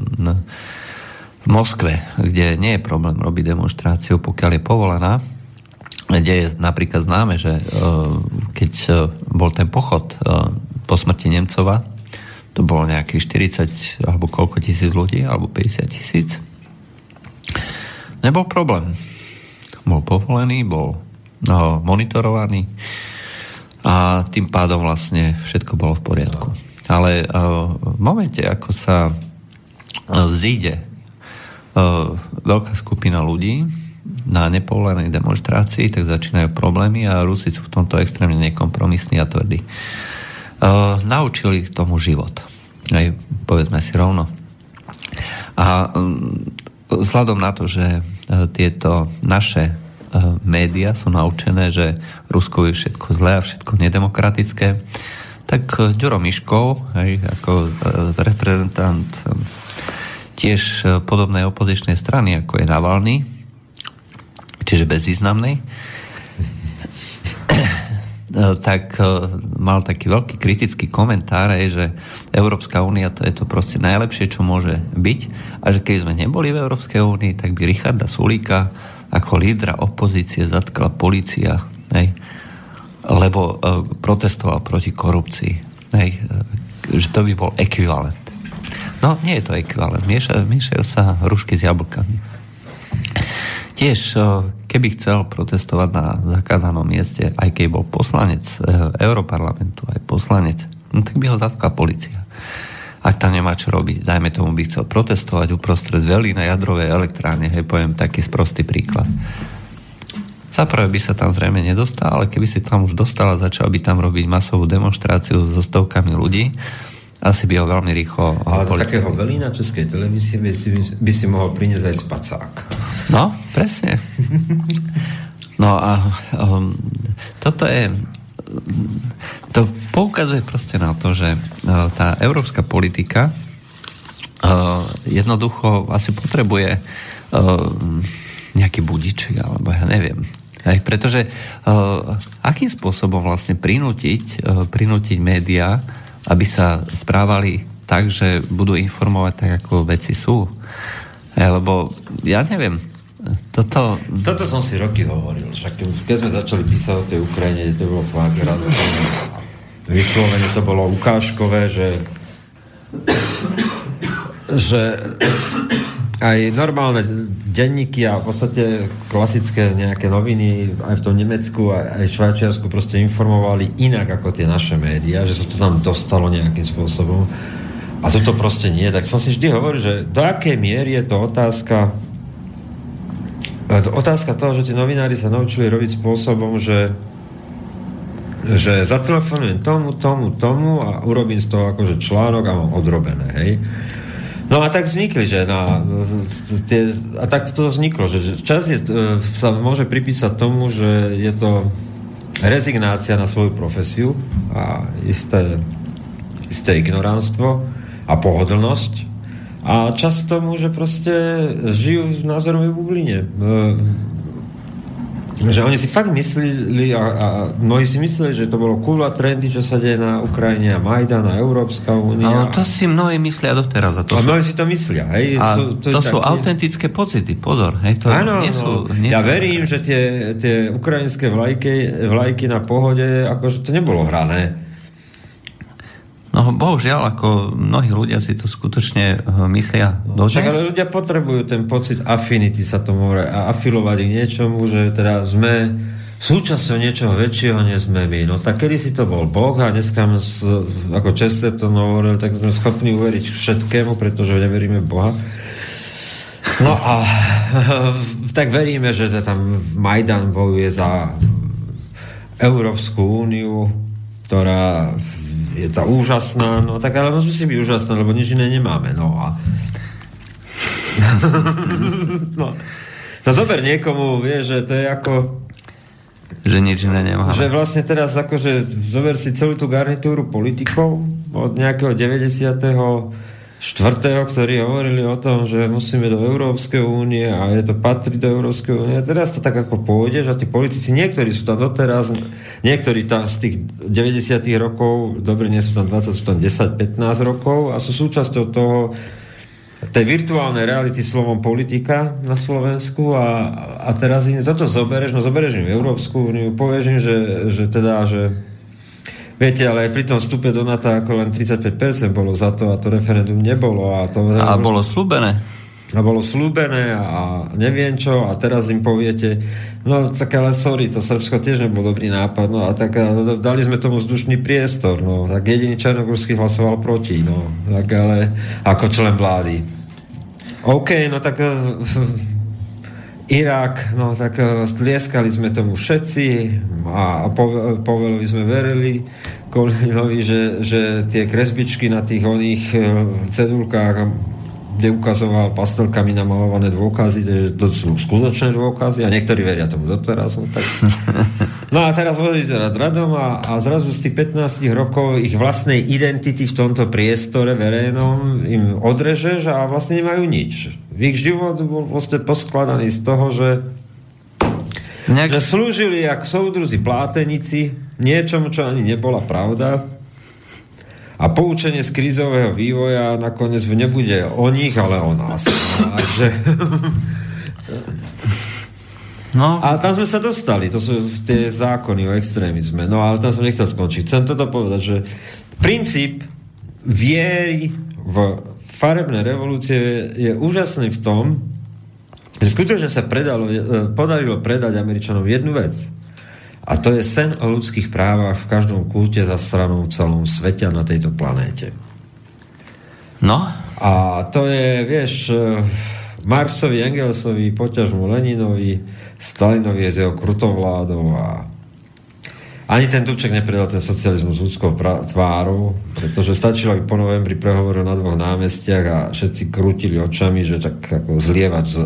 v Moskve, kde nie je problém robiť demonstráciu, pokiaľ je povolená, kde je napríklad známe, že e, keď bol ten pochod po smrti Nemcova, to bolo nejakých 40 alebo koľko tisíc ľudí, alebo 50 tisíc, Nebol problém. Bol povolený, bol no, monitorovaný a tým pádom vlastne všetko bolo v poriadku. Ale uh, v momente, ako sa uh, zíde uh, veľká skupina ľudí na nepovolenej demonstrácii, tak začínajú problémy a Rusi sú v tomto extrémne nekompromisní a tvrdí. Uh, naučili tomu život. Aj, povedzme si rovno. A um, vzhľadom na to, že E, tieto naše e, média sú naučené, že Rusko je všetko zlé a všetko nedemokratické, tak Ďuro Miškov, aj ako reprezentant tiež podobnej opozičnej strany, ako je Navalny, čiže bezvýznamnej, tak mal taký veľký kritický komentár, že Európska únia to je to proste najlepšie, čo môže byť a že keď sme neboli v Európskej únii, tak by Richarda Sulíka ako lídra opozície zatkla policia, hej, lebo uh, protestoval proti korupcii. Hej, že to by bol ekvivalent. No, nie je to ekvivalent. Miešajú, miešajú sa hrušky s jablkami. Tiež, keby chcel protestovať na zakázanom mieste, aj keď bol poslanec Európarlamentu, aj poslanec, no tak by ho zatkla policia. Ak tam nemá čo robiť, dajme tomu by chcel protestovať uprostred veľi na jadrovej elektrárne, hej, poviem taký sprostý príklad. Zaprvé by sa tam zrejme nedostal, ale keby si tam už dostal a začal by tam robiť masovú demonstráciu so stovkami ľudí, asi by ho veľmi rýchlo... Ale do takého velína českej televízie by si, by si mohol priniesť aj spacák. No, presne. No a um, toto je to poukazuje proste na to, že uh, tá európska politika uh, jednoducho asi potrebuje uh, nejaký budiček, alebo ja neviem. Aj pretože uh, akým spôsobom vlastne prinútiť, uh, prinútiť médiá aby sa správali tak, že budú informovať tak, ako veci sú. Lebo ja neviem, toto... Toto som si roky hovoril. Však keď sme začali písať o tej Ukrajine, to bolo flagrantné. Vyslovene to bolo ukážkové, že že aj normálne denníky a v podstate klasické nejaké noviny aj v tom Nemecku, aj, aj Švajčiarsku proste informovali inak ako tie naše médiá, že sa to tam dostalo nejakým spôsobom. A toto proste nie. Tak som si vždy hovoril, že do akej miery je to otázka to otázka toho, že tí novinári sa naučili robiť spôsobom, že že zatelefonujem tomu, tomu, tomu a urobím z toho akože článok a mám odrobené, hej. No a tak vznikli, že na, tie, a tak to vzniklo, že čas je, e, sa môže pripísať tomu, že je to rezignácia na svoju profesiu a isté, isté ignoránstvo a pohodlnosť a čas tomu, že proste žijú v názorovej bubline. Že oni si fakt mysleli a, a mnohí si mysleli, že to bolo cool a trendy, čo sa deje na Ukrajine a Majdan a Európska únia. Ale to si mnohí myslia doteraz. A, to a sú... mnohí si to myslia. Hej, a sú, to to sú také... autentické pocity, pozor. Hej, to ano, nie sú, no. nie ja sú... verím, že tie, tie ukrajinské vlajky, vlajky na pohode, akože to nebolo hrané No bohužiaľ, ako mnohí ľudia si to skutočne eh, myslia no, Však ale ľudia potrebujú ten pocit affinity sa tomu a afilovať k niečomu, že teda sme súčasťou niečoho väčšieho, než sme my. No tak kedy si to bol Boh a dneska ako to hovoril, tak sme schopní uveriť všetkému, pretože neveríme Boha. No a <laughs> tak veríme, že tam Majdan bojuje za Európsku úniu, ktorá je tá úžasná, no tak ale musí byť úžasná, lebo nič iné nemáme, no a <laughs> no. no zober niekomu, vie, že to je ako že nič iné nemáme. Že vlastne teraz akože zober si celú tú garnitúru politikov od nejakého 90 štvrtého, ktorí hovorili o tom, že musíme do Európskej únie a je to patrí do Európskej únie. Teraz to tak ako pôjde, že tí politici, niektorí sú tam doteraz, niektorí tam z tých 90 rokov, dobre, nie sú tam 20, sú tam 10-15 rokov a sú súčasťou toho tej virtuálnej reality slovom politika na Slovensku a, a teraz im toto zoberieš, no zoberieš im Európsku úniu, povieš im, že, že teda, že Viete, ale aj pri tom vstupe do NATO ako len 35% bolo za to a to referendum nebolo. A, to, a bolo slúbené. A bolo slúbené a neviem čo a teraz im poviete no tak ale sorry, to Srbsko tiež nebol dobrý nápad no a tak a, dali sme tomu vzdušný priestor no tak jediný Černogórsky hlasoval proti no tak ale ako člen vlády OK, no tak Irak, no tak stlieskali sme tomu všetci a, a Povelovi sme verili Kolinovi, že, že tie kresbičky na tých oných e, cedulkách kde ukazoval pastelkami namalované dôkazy, to sú skutočné dôkazy a niektorí veria tomu doteraz. No, tak... <laughs> no a teraz boli zrad radom a, a zrazu z tých 15 rokov ich vlastnej identity v tomto priestore verejnom im odrežeš a vlastne nemajú nič. Ich život bol vlastne poskladaný z toho, že Nejak... že slúžili jak soudruzi plátenici niečomu, čo ani nebola pravda a poučenie z krízového vývoja nakoniec nebude o nich, ale o nás. Takže... <laughs> No. A tam sme sa dostali, to sú tie zákony o extrémizme. No ale tam som nechcel skončiť. Chcem toto povedať, že princíp viery v farebné revolúcie je úžasný v tom, že skutočne sa predalo, podarilo predať Američanom jednu vec – a to je sen o ľudských právach v každom kúte za stranou v celom svete na tejto planéte. No? A to je, vieš, eh, Marsovi, Engelsovi, poťažmu Leninovi, Stalinovi s jeho krutovládou a ani ten Dubček nepredal ten socializmus ľudskou pra- tvárou, pretože stačilo, aby po novembri prehovoril na dvoch námestiach a všetci krútili očami, že tak ako zlievať z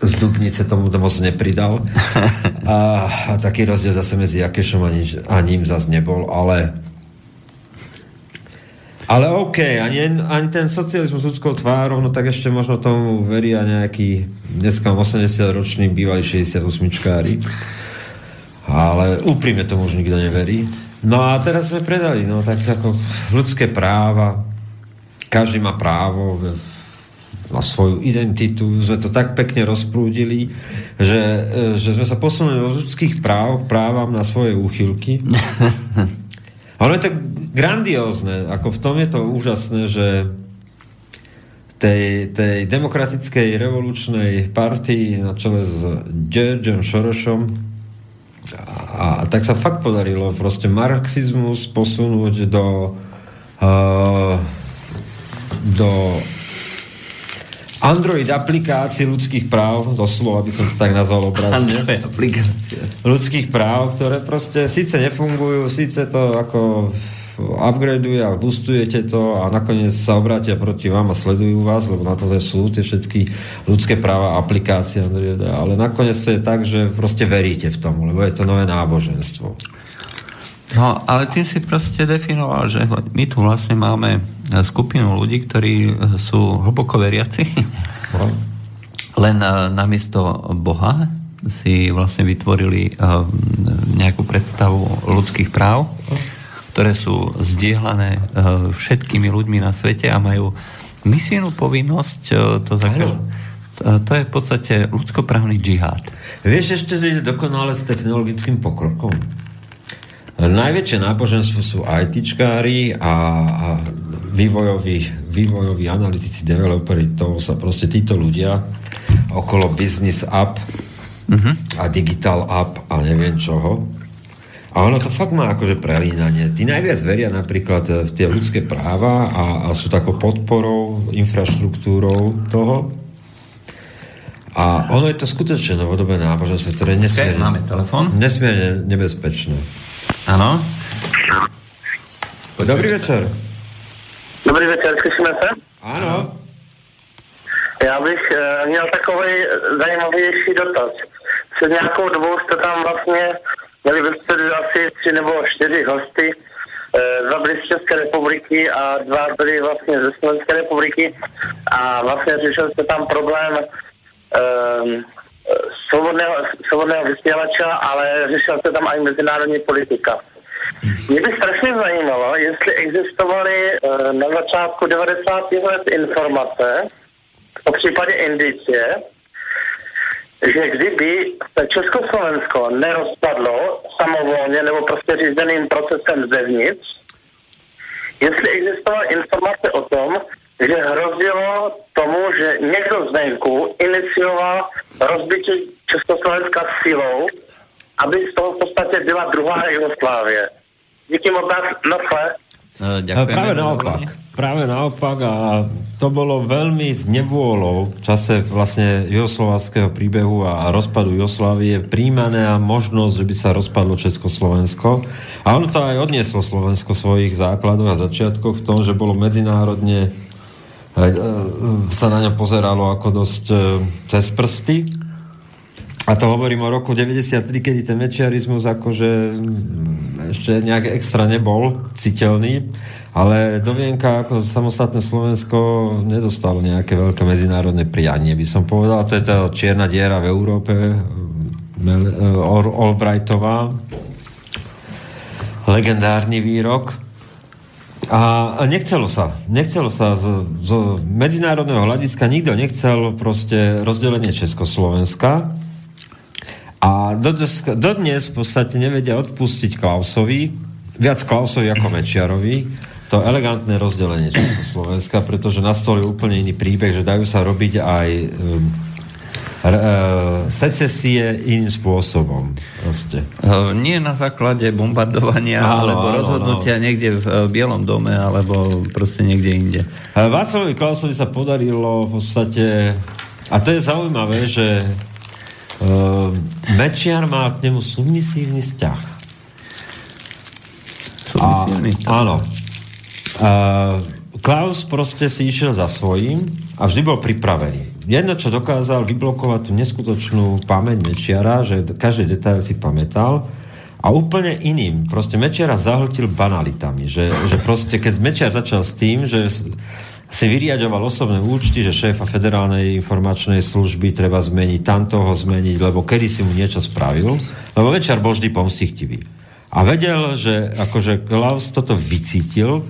z Dubnice tomu to moc nepridal. <laughs> A, a taký rozdiel zase medzi Jakešom a, nič, a ním zase nebol, ale ale OK, ani, ani ten socializmus ľudskou tvárou, no tak ešte možno tomu veria nejaký dneska 80-ročný bývalý 68-čkári. Ale úprimne tomu už nikto neverí. No a teraz sme predali, no tak ako ľudské práva, každý má právo na svoju identitu, sme to tak pekne rozprúdili, že, e, že sme sa posunuli od ľudských práv právam na svoje úchylky. <laughs> Ono je to grandiózne, ako v tom je to úžasné, že tej, tej demokratickej revolučnej partii na čele s Georgeom Šorošom a, a tak sa fakt podarilo proste marxizmus posunúť do uh, do Android aplikácií ľudských práv, doslova by som to tak nazval obrazne. Android aplikácie. Ľudských práv, ktoré proste síce nefungujú, síce to ako upgradeuje a boostujete to a nakoniec sa obrátia proti vám a sledujú vás, lebo na to sú tie všetky ľudské práva aplikácie, ale nakoniec to je tak, že proste veríte v tomu, lebo je to nové náboženstvo. No, ale ty si proste definoval, že my tu vlastne máme skupinu ľudí, ktorí sú hlboko veriaci, no. len eh, namiesto Boha si vlastne vytvorili nejakú predstavu ľudských práv ktoré sú zdieľané e, všetkými ľuďmi na svete a majú misijnú povinnosť e, to zakaž... To je v podstate ľudskoprávny džihad. Vieš ešte, že je dokonale s technologickým pokrokom? Najväčšie náboženstvo sú ITčkári a, a vývojoví, vývojoví analytici, developeri, to sa proste títo ľudia okolo business app uh-huh. a digital app a neviem čoho a ono to fakt má akože prelínanie. Tí najviac veria napríklad e, v tie ľudské práva a, a sú takou podporou, infraštruktúrou toho. A ono je to skutočne novodobé náboženstvo, ktoré je nesmierne, máme telefon. nesmierne nebezpečné. Áno. Dobrý večer. Dobrý večer, slyšíme se? Áno. Já bych uh, měl takový zajímavější dotaz. Před nějakou dobou jste tam vlastně Měli ve středu asi tři nebo čtyři hosty. E, dva byli z České republiky a dva byli vlastně ze Slovenské republiky a vlastně řešil se tam problém e, svobodného, svobodného vysílača, ale řešil se tam i mezinárodní politika. Mě by strašně zajímalo, jestli existovaly e, na začátku 90. let informace o případě indicie, že kdyby se Československo nerozpadlo samovolně nebo prostě řízeným procesem zevnitř, jestli existovala informace o tom, že hrozilo tomu, že někdo zvenku inicioval rozbití Československa silou, aby z toho v podstatě byla druhá Jugoslávie. Díky moc na No, ďakujeme. Práve naopak. Práve naopak a to bolo veľmi s nevôľou v čase vlastne juhoslováckého príbehu a rozpadu Jugoslávie príjmané a možnosť, že by sa rozpadlo Československo. A ono to aj odnieslo Slovensko svojich základoch a začiatkoch v tom, že bolo medzinárodne e, e, sa na ňo pozeralo ako dosť e, cez prsty a to hovorím o roku 93, kedy ten mečiarizmus akože mm, ešte nejak extra nebol citeľný, ale do Vienka ako samostatné Slovensko nedostalo nejaké veľké medzinárodné prianie, by som povedal. To je tá čierna diera v Európe, Albrightová, legendárny výrok. A nechcelo sa. Nechcelo sa z, z medzinárodného hľadiska nikto nechcel proste rozdelenie Československa, a dodnes, dodnes v podstate nevedia odpustiť Klausovi, viac Klausovi ako Mečiarovi, to elegantné rozdelenie Československa, pretože nastolil úplne iný príbeh, že dajú sa robiť aj um, uh, secesie iným spôsobom. Proste. Uh, nie na základe bombardovania áno, alebo áno, rozhodnutia áno. niekde v uh, Bielom dome alebo proste niekde inde. Václavovi Klausovi sa podarilo v podstate a to je zaujímavé, že Mečiar má k nemu submisívny vzťah. Submisívny? A, áno. Uh, Klaus proste si išiel za svojím a vždy bol pripravený. Jedno, čo dokázal vyblokovať tú neskutočnú pamäť Mečiara, že každý detail si pamätal a úplne iným. Proste Mečiara zahltil banalitami. Že, že proste, keď Mečiar začal s tým, že si vyriadoval osobné účty, že šéfa federálnej informačnej služby treba zmeniť, tam toho zmeniť, lebo kedy si mu niečo spravil, lebo večer bol vždy pomstichtivý. A vedel, že akože Klaus toto vycítil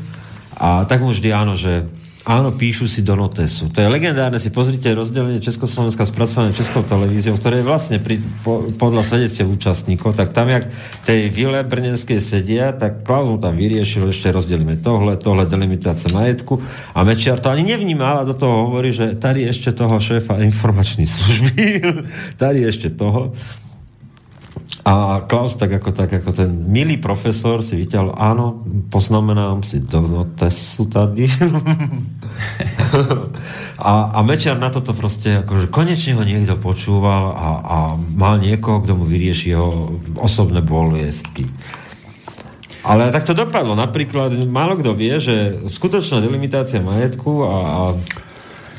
a tak mu vždy áno, že Áno, píšu si do notesu. To je legendárne, si pozrite rozdelenie Československa spracované Českou televíziou, ktoré je vlastne pri, po, podľa svedectiev účastníkov, tak tam, jak tej vile brnenskej sedia, tak Klaus tam vyriešil, ešte rozdelíme tohle, tohle delimitácia majetku a Mečiar to ani nevnímal a do toho hovorí, že tady ešte toho šéfa informačnej služby, <laughs> tady ešte toho. A Klaus tak ako, tak ako ten milý profesor si vyťahol, áno, poznamenám si do notesu tady. a, a Mečiar na toto proste, akože konečne ho niekto počúval a, a mal niekoho, kto mu vyrieši jeho osobné bolestky. Ale tak to dopadlo. Napríklad, málo kto vie, že skutočná delimitácia majetku a, a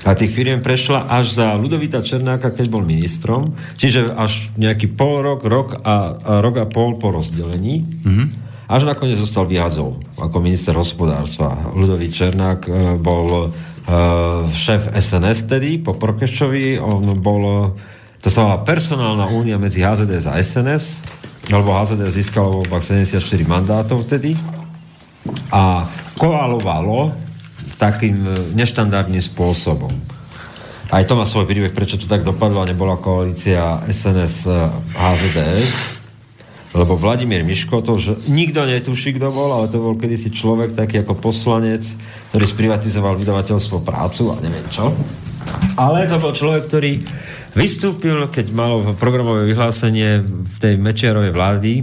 a tých firiem prešla až za Ludovita Černáka, keď bol ministrom, čiže až nejaký pol rok, rok a, a rok a pol po rozdelení. Mm-hmm. Až nakoniec zostal vyhazov ako minister hospodárstva. Ludovít Černák e, bol e, šéf SNS tedy po Prokešovi. On bol, to sa volá personálna únia medzi HZDS a SNS, lebo HZD získalo v voľbách 74 mandátov vtedy a koalovalo takým e, neštandardným spôsobom. Aj to má svoj príbeh, prečo to tak dopadlo a nebola koalícia SNS HZDS, e, lebo Vladimír Miško, to už nikto netuší, kto bol, ale to bol kedysi človek taký ako poslanec, ktorý sprivatizoval vydavateľstvo prácu a neviem čo. Ale to bol človek, ktorý vystúpil, keď mal programové vyhlásenie v tej Mečiarovej vlády,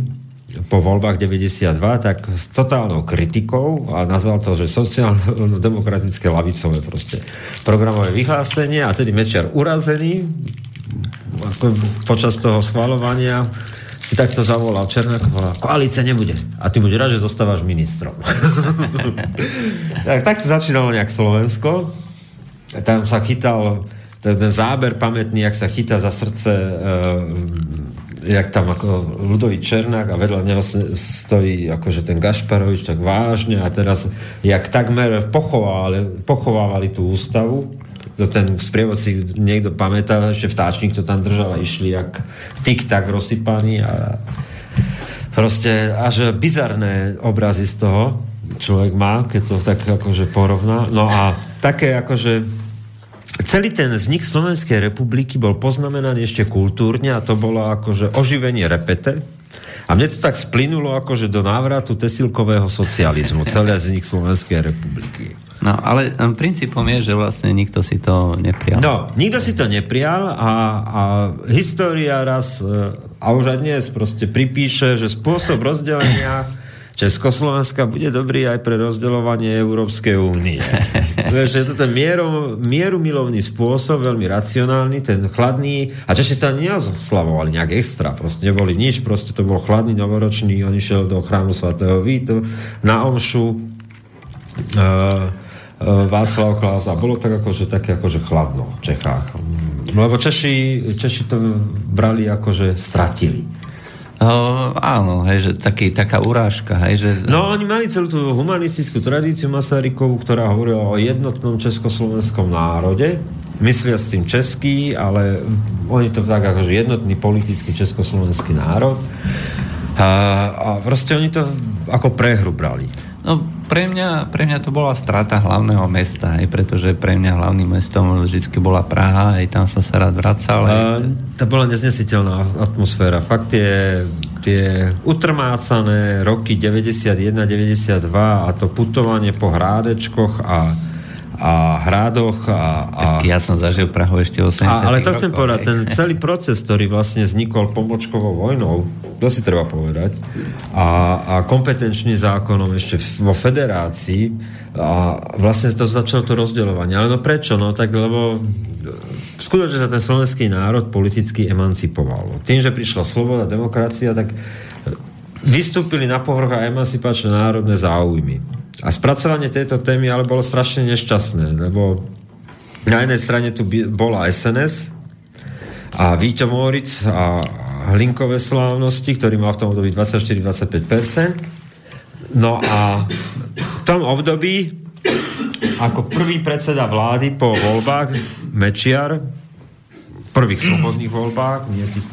po voľbách 92, tak s totálnou kritikou a nazval to, že sociálno-demokratické lavicové proste programové vyhlásenie a tedy Mečiar urazený ako počas toho schvalovania si takto zavolal Černákova, koalícia nebude. A ty buď rád, že zostávaš ministrom. <laughs> tak, tak to začínalo nejak Slovensko. Tam sa chytal ten záber pamätný, jak sa chytá za srdce e, jak tam ako Ludový Černák a vedľa neho stojí akože ten Gašparovič tak vážne a teraz jak takmer pochovávali, pochovávali tú ústavu to ten sprievodci niekto pamätá, že vtáčnik to tam držal a išli jak tik-tak rozsypaný a proste až bizarné obrazy z toho človek má, keď to tak akože porovná. No a také akože celý ten vznik Slovenskej republiky bol poznamenaný ešte kultúrne a to bolo akože oživenie repete. A mne to tak splynulo akože do návratu tesilkového socializmu, celý vznik Slovenskej republiky. No, ale princípom je, že vlastne nikto si to neprijal. No, nikto si to neprijal a, a história raz, e, a už aj dnes proste pripíše, že spôsob rozdelenia Československa bude dobrý aj pre rozdeľovanie Európskej únie. <laughs> je to ten mieru, mieru milovný spôsob, veľmi racionálny, ten chladný, a Češi sa neoslavovali nejak extra, proste neboli nič, proste to bol chladný novoročný, on išiel do chrámu svatého Vítu na omšu uh, Václav Klaus a bolo tak akože také akože chladno v Čechách. Lebo Češi, Češi to brali akože stratili. Uh, áno, hej, že taký, taká urážka. Hej, že... No, oni mali celú tú humanistickú tradíciu Masarykovú, ktorá hovorila o jednotnom československom národe, myslia s tým český, ale oni to tak akože jednotný politický československý národ. A, a proste oni to ako prehru brali. No, pre mňa, pre mňa to bola strata hlavného mesta, aj pretože pre mňa hlavným mestom vždy bola Praha, aj tam som sa rád vracal. Aj... to bola neznesiteľná atmosféra. Fakt je tie utrmácané roky 91-92 a to putovanie po hrádečkoch a a hrádoch a, a... Tak ja som zažil Prahu ešte 80 a, Ale to chcem povedať, ten celý proces, ktorý vlastne vznikol pomočkovou vojnou, to si treba povedať, a, a kompetenčný zákonom ešte vo federácii a vlastne to začalo to rozdeľovanie. Ale no prečo? No tak lebo skutočne sa ten slovenský národ politicky emancipoval. Tým, že prišla sloboda, demokracia, tak vystúpili na povrch a emancipačné národné záujmy. A spracovanie tejto témy ale bolo strašne nešťastné, lebo na jednej strane tu bola SNS a Víťo Moric a Hlinkové slávnosti, ktorý mal v tom období 24-25%. No a v tom období ako prvý predseda vlády po voľbách Mečiar, prvých slobodných voľbách, nie tých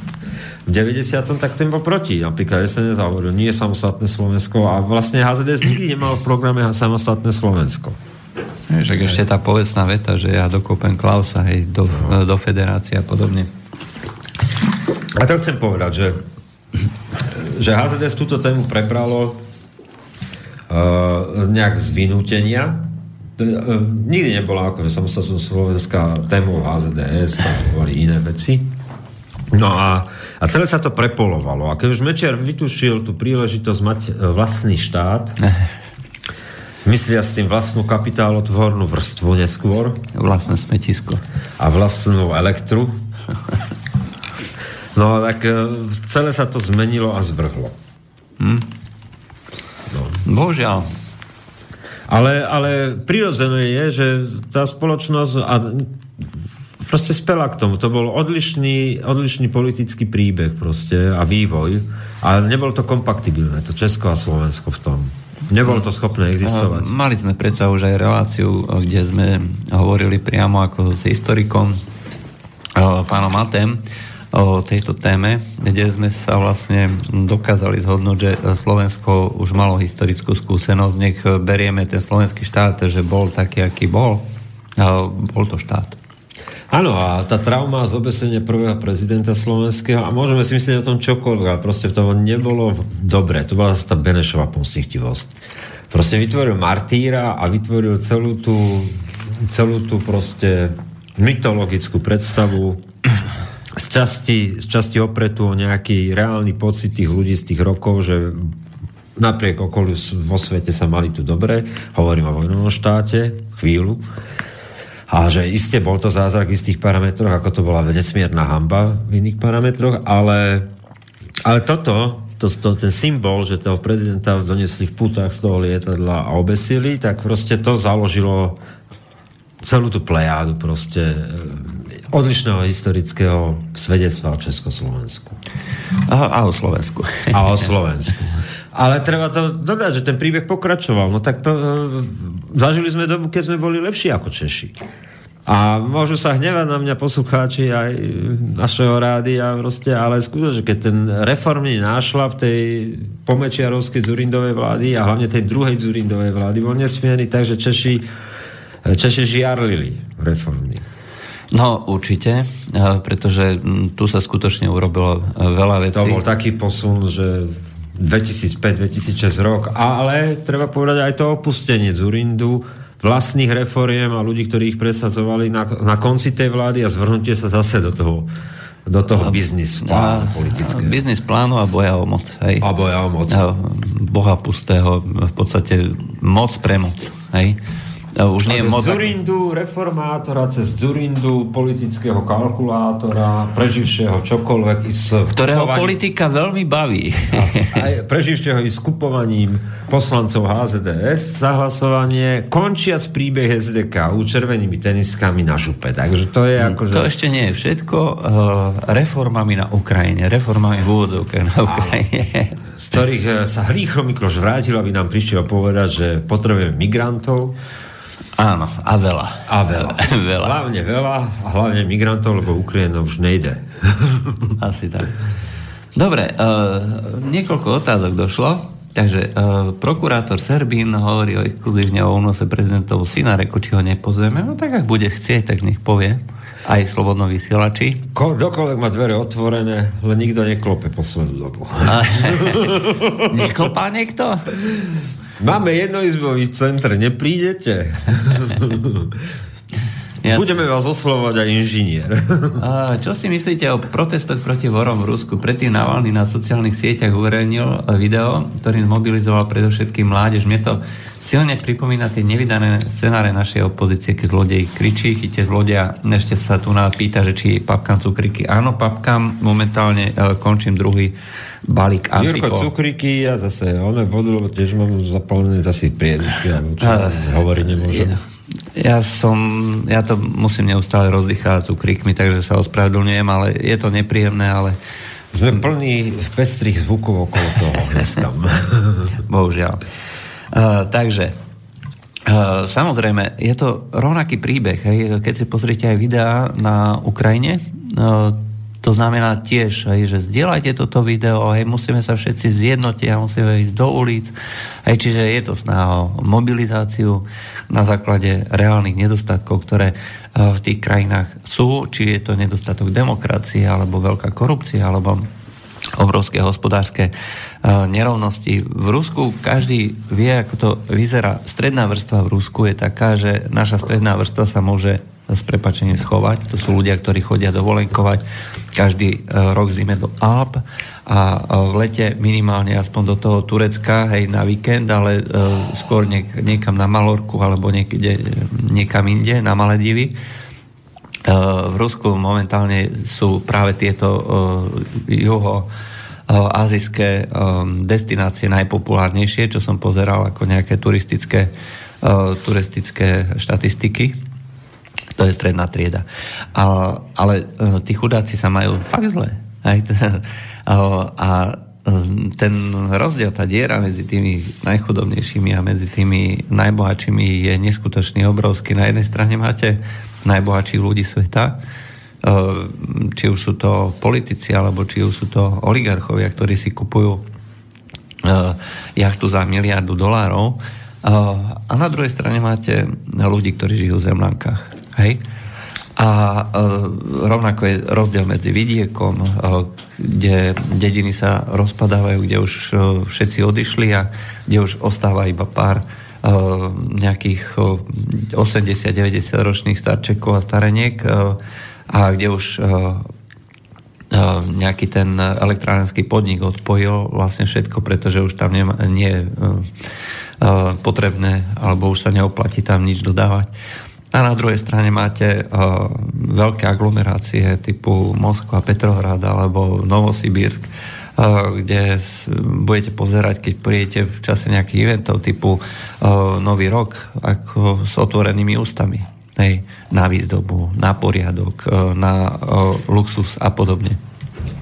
v 90. tak ten bol proti. Napríklad SNS hovoril, nie je samostatné Slovensko a vlastne HZDS nikdy nemal v programe samostatné Slovensko. Však ešte tá povecná veta, že ja dokopem Klausa hej, do, no. do federácie a podobne. A to chcem povedať, že, že HZDS túto tému prebralo uh, nejak z vynútenia. Uh, nikdy nebola ako samostatná slovenská tému HZDS, tam boli iné veci. No a, a celé sa to prepolovalo. A keď už Mečiar vytušil tú príležitosť mať uh, vlastný štát, <laughs> myslia s tým vlastnú kapitálotvornú vrstvu neskôr. Vlastné smetisko. A vlastnú elektru. No tak e, celé sa to zmenilo a zvrhlo. Hm? No. Bohužiaľ. Ale, ale prirodzené je, že tá spoločnosť a proste spela k tomu. To bol odlišný, odlišný politický príbeh proste a vývoj. A nebolo to kompatibilné, to Česko a Slovensko v tom. Nebolo to schopné existovať. Mali sme predsa už aj reláciu, kde sme hovorili priamo ako s historikom pánom Matem, o tejto téme, kde sme sa vlastne dokázali zhodnúť, že Slovensko už malo historickú skúsenosť, nech berieme ten slovenský štát, že bol taký, aký bol. Bol to štát. Áno, a tá trauma z obesenia prvého prezidenta slovenského, a môžeme si myslieť o tom čokoľvek, ale proste v tom nebolo dobre. To bola tá Benešová pomstichtivosť. Proste vytvoril martýra a vytvoril celú tú, celú tú proste mytologickú predstavu z časti, z časti opretú o nejaký reálny pocit tých ľudí z tých rokov, že napriek okoliu vo svete sa mali tu dobre, hovorím o vojnovom štáte, chvíľu, a že iste bol to zázrak v istých parametroch, ako to bola nesmierna hamba v iných parametroch, ale, ale toto, to, to, ten symbol, že toho prezidenta donesli v putách z toho lietadla a obesili, tak proste to založilo celú tú plejádu proste odlišného historického svedectva o Československu. A, a o Slovensku. A o Slovensku. <laughs> Ale treba to dodať, že ten príbeh pokračoval. No tak to, e, zažili sme dobu, keď sme boli lepší ako Češi. A môžu sa hnevať na mňa poslucháči aj našeho rádia, proste, ale skutočne, keď ten reformný nášlap tej pomečiarovskej Zurindovej vlády a hlavne tej druhej Zurindovej vlády bol nesmierny, takže Češi, Češi žiarlili reformný. No určite, eh, pretože tu sa skutočne urobilo veľa vecí. To bol taký posun, že 2005-2006 rok, ale treba povedať aj to opustenie Zurindu, vlastných reforiem a ľudí, ktorí ich presadzovali na, na konci tej vlády a zvrhnutie sa zase do toho do toho biznis plánu politického. Biznis plánu a boja o moc. Hej. A boja o moc. Boha pustého, v podstate moc pre moc. Hej. Už nie je moc... Zurindu reformátora cez Zurindu politického kalkulátora, preživšieho čokoľvek. Ktorého kupovaním, politika veľmi baví. <laughs> Aj preživšieho i s kupovaním poslancov HZDS za hlasovanie končia s príbeh SDK u červenými teniskami na župe. Takže to je ako... Že... To ešte nie je všetko. Uh, reformami na Ukrajine. Reformami v úvodzovkách na Ukrajine. Z ktorých eh, sa Hrícho Mikloš vrátil, aby nám prišiel povedať, že potrebujeme migrantov Áno, a veľa. A veľa. <laughs> veľa. Hlavne veľa a hlavne migrantov, lebo Ukrajina už nejde. <laughs> Asi tak. Dobre, uh, niekoľko otázok došlo. Takže uh, prokurátor Serbín hovorí o exkluzívne o únose prezidentov syna, reko, či ho nepozveme. No tak ak bude chcieť, tak nech povie. Aj slobodno vysielači. Ko, dokoľvek má dvere otvorené, len nikto neklope poslednú dobu. <laughs> Neklopá niekto? Máme jednoizbový centr, neprídete? Ja... Budeme vás oslovovať aj inžinier. Čo si myslíte o protestoch proti vorom v Rusku? Predtým Navalny na sociálnych sieťach uverejnil video, ktorý mobilizoval predovšetkým mládež. Mne to silne pripomína tie nevydané scenáre našej opozície, keď zlodej kričí, chyte zlodia. Ešte sa tu nás pýta, že či papkám cukriky. Áno, papkám. Momentálne e, končím druhý balík Antifo. Jurko, cukriky a zase one vodu, lebo tiež mám zapálené asi priedusky, alebo čo hovoriť nemôžem. Ja, ja som, ja to musím neustále rozdychať cukrikmi, takže sa ospravedlňujem, ale je to nepríjemné, ale sme plní pestrých zvukov okolo toho <laughs> dneska. Bohužiaľ. Uh, takže, uh, samozrejme, je to rovnaký príbeh. Hej? Keď si pozrite aj videá na Ukrajine, uh, To znamená tiež, hej, že zdieľajte toto video, hej, musíme sa všetci zjednotiť a musíme ísť do ulic. Hej, čiže je to snaha o mobilizáciu na základe reálnych nedostatkov, ktoré v tých krajinách sú, či je to nedostatok demokracie, alebo veľká korupcia, alebo obrovské hospodárske e, nerovnosti. V Rusku každý vie, ako to vyzerá. Stredná vrstva v Rusku je taká, že naša stredná vrstva sa môže s prepačením schovať. To sú ľudia, ktorí chodia dovolenkovať každý e, rok zime do Alp a e, v lete minimálne aspoň do toho Turecka, hej, na víkend, ale skôr niek- niekam na Malorku alebo niekde, niekam inde, na Maledivy v Rusku momentálne sú práve tieto juho azijské destinácie najpopulárnejšie, čo som pozeral ako nejaké turistické, turistické štatistiky. To je stredná trieda. Ale tí chudáci sa majú fakt zle. <laughs> A ten rozdiel, tá diera medzi tými najchudobnejšími a medzi tými najbohatšími je neskutočný obrovský. Na jednej strane máte najbohatších ľudí sveta, e, či už sú to politici, alebo či už sú to oligarchovia, ktorí si kupujú e, jachtu za miliardu dolárov. E, a na druhej strane máte ľudí, ktorí žijú v zemlankách. Hej? A rovnako je rozdiel medzi vidiekom, kde dediny sa rozpadávajú, kde už všetci odišli a kde už ostáva iba pár nejakých 80-90 eh, ročných starčekov a stareniek a kde už nejaký ten elektrárenský podnik odpojil vlastne všetko, pretože už tam nie, nie je potrebné alebo už sa neoplatí tam nič dodávať. A na druhej strane máte veľké aglomerácie typu Moskva, Petrohrad alebo Novosibírsk, kde budete pozerať, keď prídete v čase nejakých eventov typu Nový rok, ako s otvorenými ústami. Hej, na výzdobu, na poriadok, na luxus a podobne.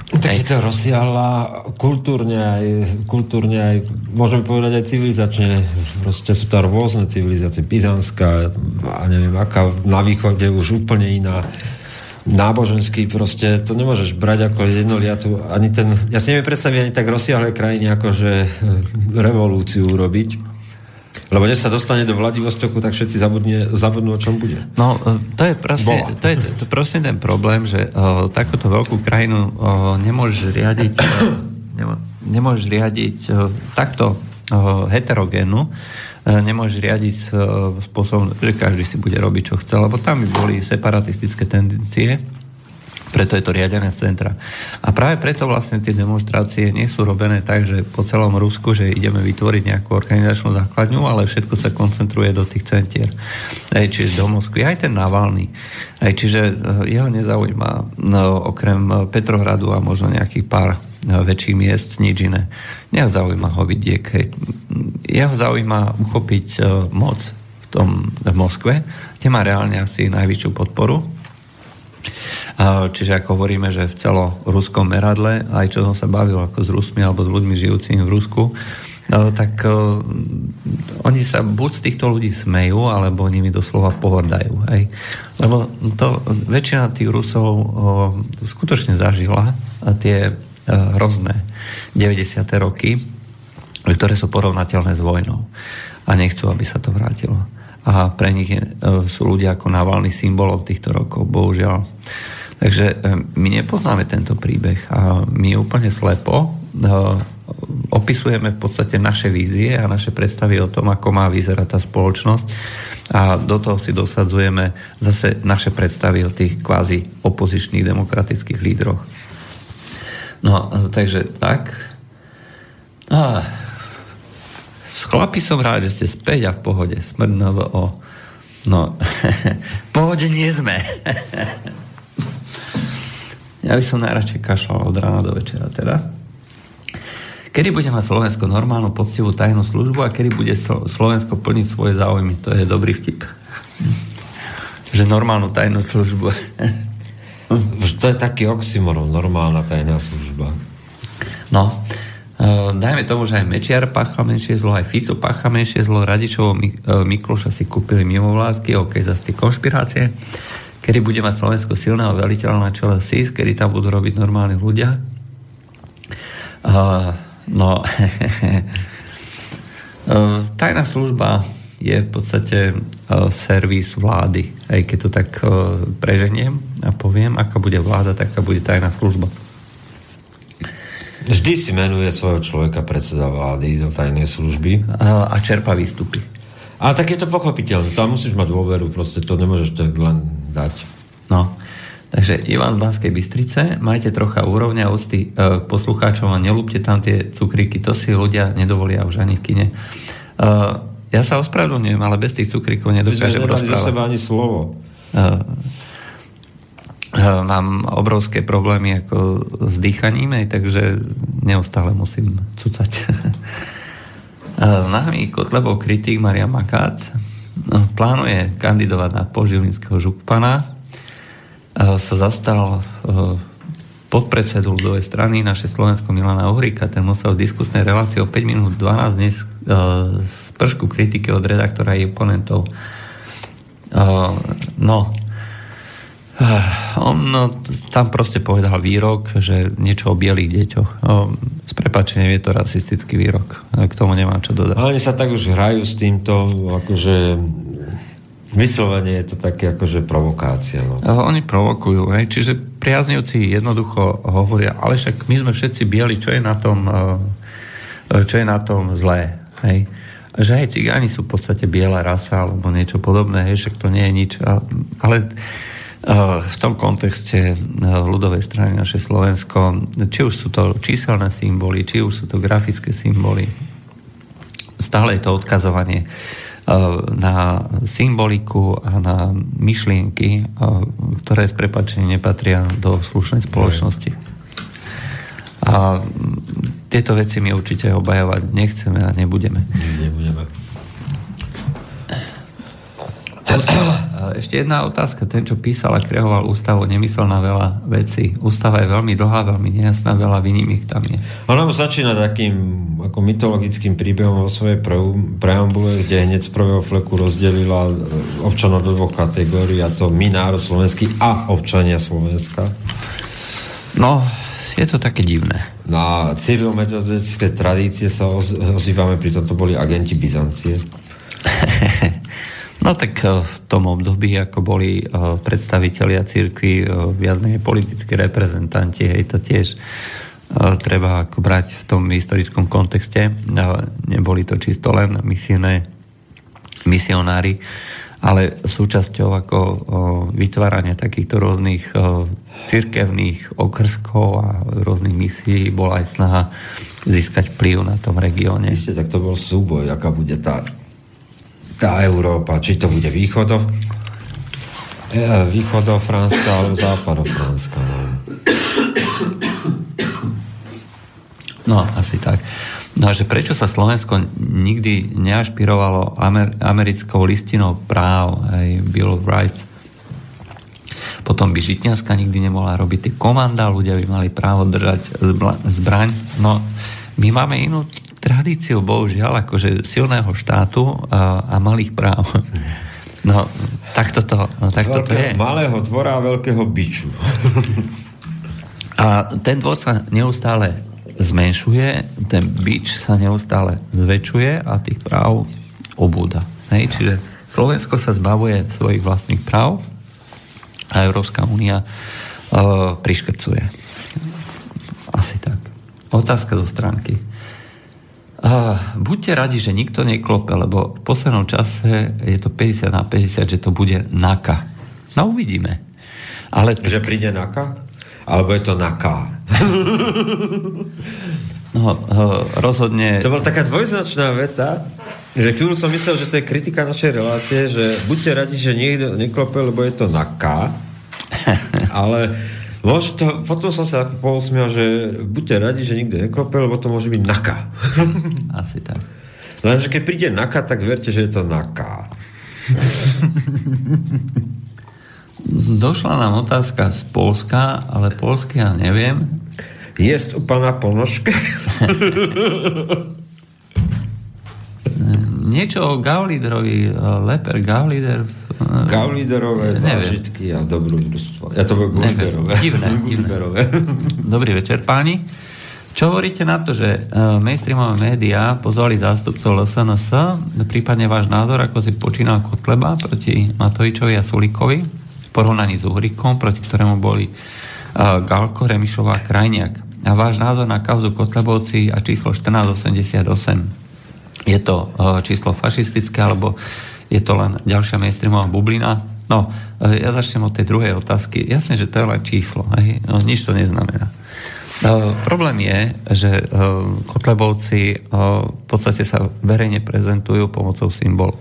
Tak je to rozsiahla kultúrne aj, kultúrne aj, môžeme povedať aj civilizačne. Proste sú to rôzne civilizácie. Pizanska a neviem aká, na východe už úplne iná náboženský proste, to nemôžeš brať ako jednoliatu, ani ten, ja si neviem predstaviť ani tak rozsiahle krajine, ako že eh, revolúciu urobiť. Lebo keď sa dostane do Vladivostoku, tak všetci zabudne, zabudnú, o čom bude. No, eh, to je proste, to je, to proste ten problém, že uh, takúto veľkú krajinu uh, nemôžeš riadiť, uh, nemôžeš riadiť uh, takto heterogénu, E, nemôže riadiť e, spôsobom, že každý si bude robiť, čo chce, lebo tam by boli separatistické tendencie, preto je to riadené z centra. A práve preto vlastne tie demonstrácie nie sú robené tak, že po celom Rusku, že ideme vytvoriť nejakú organizačnú základňu, ale všetko sa koncentruje do tých centier. Aj, čiže do Moskvy, aj ten Navalny. Aj, čiže e, jeho nezaujíma no, okrem Petrohradu a možno nejakých pár väčších miest, nič iné. Neho zaujíma ho vidiek. Jeho zaujíma uchopiť e, moc v, tom, v Moskve, kde má reálne asi najvyššiu podporu. Čiže ako hovoríme, že v celoruskom meradle, aj čo som sa bavil ako s Rusmi alebo s ľuďmi žijúcimi v Rusku, e, tak uh, oni sa buď z týchto ľudí smejú, alebo nimi doslova pohordajú. Hej? Lebo to väčšina tých Rusov uh, skutočne zažila tie hrozné 90. roky, ktoré sú porovnateľné s vojnou a nechcú, aby sa to vrátilo. A pre nich je, eh, sú ľudia ako Navalny symbolom týchto rokov, bohužiaľ. Takže eh, my nepoznáme tento príbeh a my úplne slepo opisujeme v podstate naše vízie a naše predstavy o tom, ako má vyzerať tá spoločnosť a do toho si dosadzujeme zase naše predstavy o tých kvázi opozičných demokratických lídroch. No, takže tak. A, s chlapi som rád, že ste späť a v pohode. Smrť o. No, <laughs> v pohode nie sme. <laughs> ja by som najradšej kašľal od rána do večera teda. Kedy bude mať Slovensko normálnu poctivú tajnú službu a kedy bude Slovensko plniť svoje záujmy? To je dobrý vtip. <laughs> že normálnu tajnú službu. To je taký oxymoron, normálna tajná služba. No, dajme tomu, že aj Mečiar páchal menšie zlo, aj Fico páchal menšie zlo, Radičovo, uh, Mikloša si kúpili mimovládky, ok, zase tie konšpirácie. kedy bude mať Slovensko silného veliteľa na čele SIS, kedy tam budú robiť normálni ľudia. Uh, no, <laughs> tajná služba je v podstate uh, servis vlády. Aj keď to tak uh, preženiem a poviem, aká bude vláda, taká bude tajná služba. Vždy si menuje svojho človeka predseda vlády do tajnej služby. A, a čerpa výstupy. A tak je to pochopiteľné. Tam musíš mať dôveru, proste to nemôžeš tak len dať. No. Takže Ivan z Banskej Bystrice, majte trocha úrovňa ústy e, k poslucháčom a nelúbte tam tie cukríky, to si ľudia nedovolia už ani v kine. E, ja sa ospravedlňujem, ale bez tých cukríkov nedokážem rozprávať. Ani slovo. Uh, mám obrovské problémy ako s dýchaním, aj, takže neustále musím cucať. uh, <laughs> Známy Kotlebov kritik Maria Makát plánuje kandidovať na požilinského župana. Sa zastal podpredsedu ľudovej strany naše Slovensko Milana Uhrika, ten musel v diskusnej relácii o 5 minút 12 dnes z pršku kritiky od redaktora i oponentov. No, on no, tam proste povedal výrok, že niečo o bielých deťoch. Uh, s prepačením je to rasistický výrok. K tomu nemám čo dodať. Ale oni sa tak už hrajú s týmto, akože Vyslovene je to také akože provokácia. No. Oni provokujú, hej. čiže priaznivci jednoducho hovoria, ale však my sme všetci bieli, čo je na tom, eh, čo je na tom zlé. Hej. Že aj cigáni sú v podstate biela rasa alebo niečo podobné, hej, však to nie je nič. Ale eh, v tom kontexte eh, ľudovej strany naše Slovensko, či už sú to číselné symboly, či už sú to grafické symboly, stále je to odkazovanie Eh, na symboliku a na myšlienky, eh, ktoré z prepačenia nepatria do slušnej spoločnosti. A tieto veci my určite obajovať nechceme a nebudeme. Nebudeme. Ústava. Ešte jedna otázka. Ten, čo písal a kreoval ústavu, nemyslel na veľa vecí. Ústava je veľmi dlhá, veľmi nejasná, veľa výnimiek tam je. Ona začína takým ako mytologickým príbehom vo svojej preambule, kde hneď z prvého fleku rozdelila občanov do dvoch kategórií, a to my, národ slovenský a občania Slovenska. No, je to také divné. Na cyrilometodické tradície sa ozývame, pritom to boli agenti Byzancie. <laughs> No tak eh, v tom období, ako boli eh, predstavitelia církvy, eh, viac menej politickí reprezentanti, hej, to tiež treba ako brať v tom historickom kontexte. Neboli to čisto len misijné misionári, ale súčasťou ako vytvárania takýchto rôznych cirkevných okrskov a rôznych misií bola aj snaha získať vplyv na tom regióne. Isté, tak to bol súboj, aká bude tá tá Európa, či to bude východo, e, východofránska alebo západofránska. No. no, asi tak. No a že prečo sa Slovensko nikdy neašpirovalo amer- americkou listinou práv, aj Bill of Rights, potom by Žitňanská nikdy nemohla robiť tie komanda, ľudia by mali právo držať zbla- zbraň. No, my máme inú tradíciu, bohužiaľ, akože silného štátu a, a malých práv. No, tak toto, no, tak toto je. Malého tvora a veľkého biču. A ten dvor sa neustále zmenšuje, ten bič sa neustále zväčšuje a tých práv obúda. Hej? Čiže Slovensko sa zbavuje svojich vlastných práv a Európska únia uh, priškrcuje. Asi tak. Otázka do stránky. Buďte radi, že nikto neklope, lebo v poslednom čase je to 50 na 50, že to bude naka. No uvidíme. Ale... Že príde naka? Alebo je to naka? <laughs> no, rozhodne... To bola taká dvojznačná veta, že chvíľu som myslel, že to je kritika našej relácie, že buďte radi, že niekto neklope, lebo je to naka. <laughs> Ale Môže to, potom som sa pousmiel, že buďte radi, že nikto neklopil, lebo to môže byť naka. <laughs> Asi tak. Lenže keď príde naka, tak verte, že je to naka. <laughs> Došla nám otázka z Polska, ale polsky ja neviem. Jest u pana ponožka? <laughs> Niečo o Gauliderovi, Leper Gaulider v Gauliderové zážitky a dobrú družstvo. Ja to bol. Divné, divné. Dobrý večer, páni. Čo hovoríte na to, že uh, mainstreamové médiá pozvali zástupcov LSNS, prípadne váš názor, ako si počínal Kotleba proti Matovičovi a Sulíkovi v porovnaní s Uhrikom, proti ktorému boli uh, Galko, Remišová Krajniak. A váš názor na kauzu Kotlebovci a číslo 1488. Je to uh, číslo fašistické, alebo je to len ďalšia mainstreamová bublina? No, uh, ja začnem od tej druhej otázky. Jasne, že to je len číslo. Hej? No, nič to neznamená. Uh, problém je, že uh, Kotlebovci uh, v podstate sa verejne prezentujú pomocou symbolov.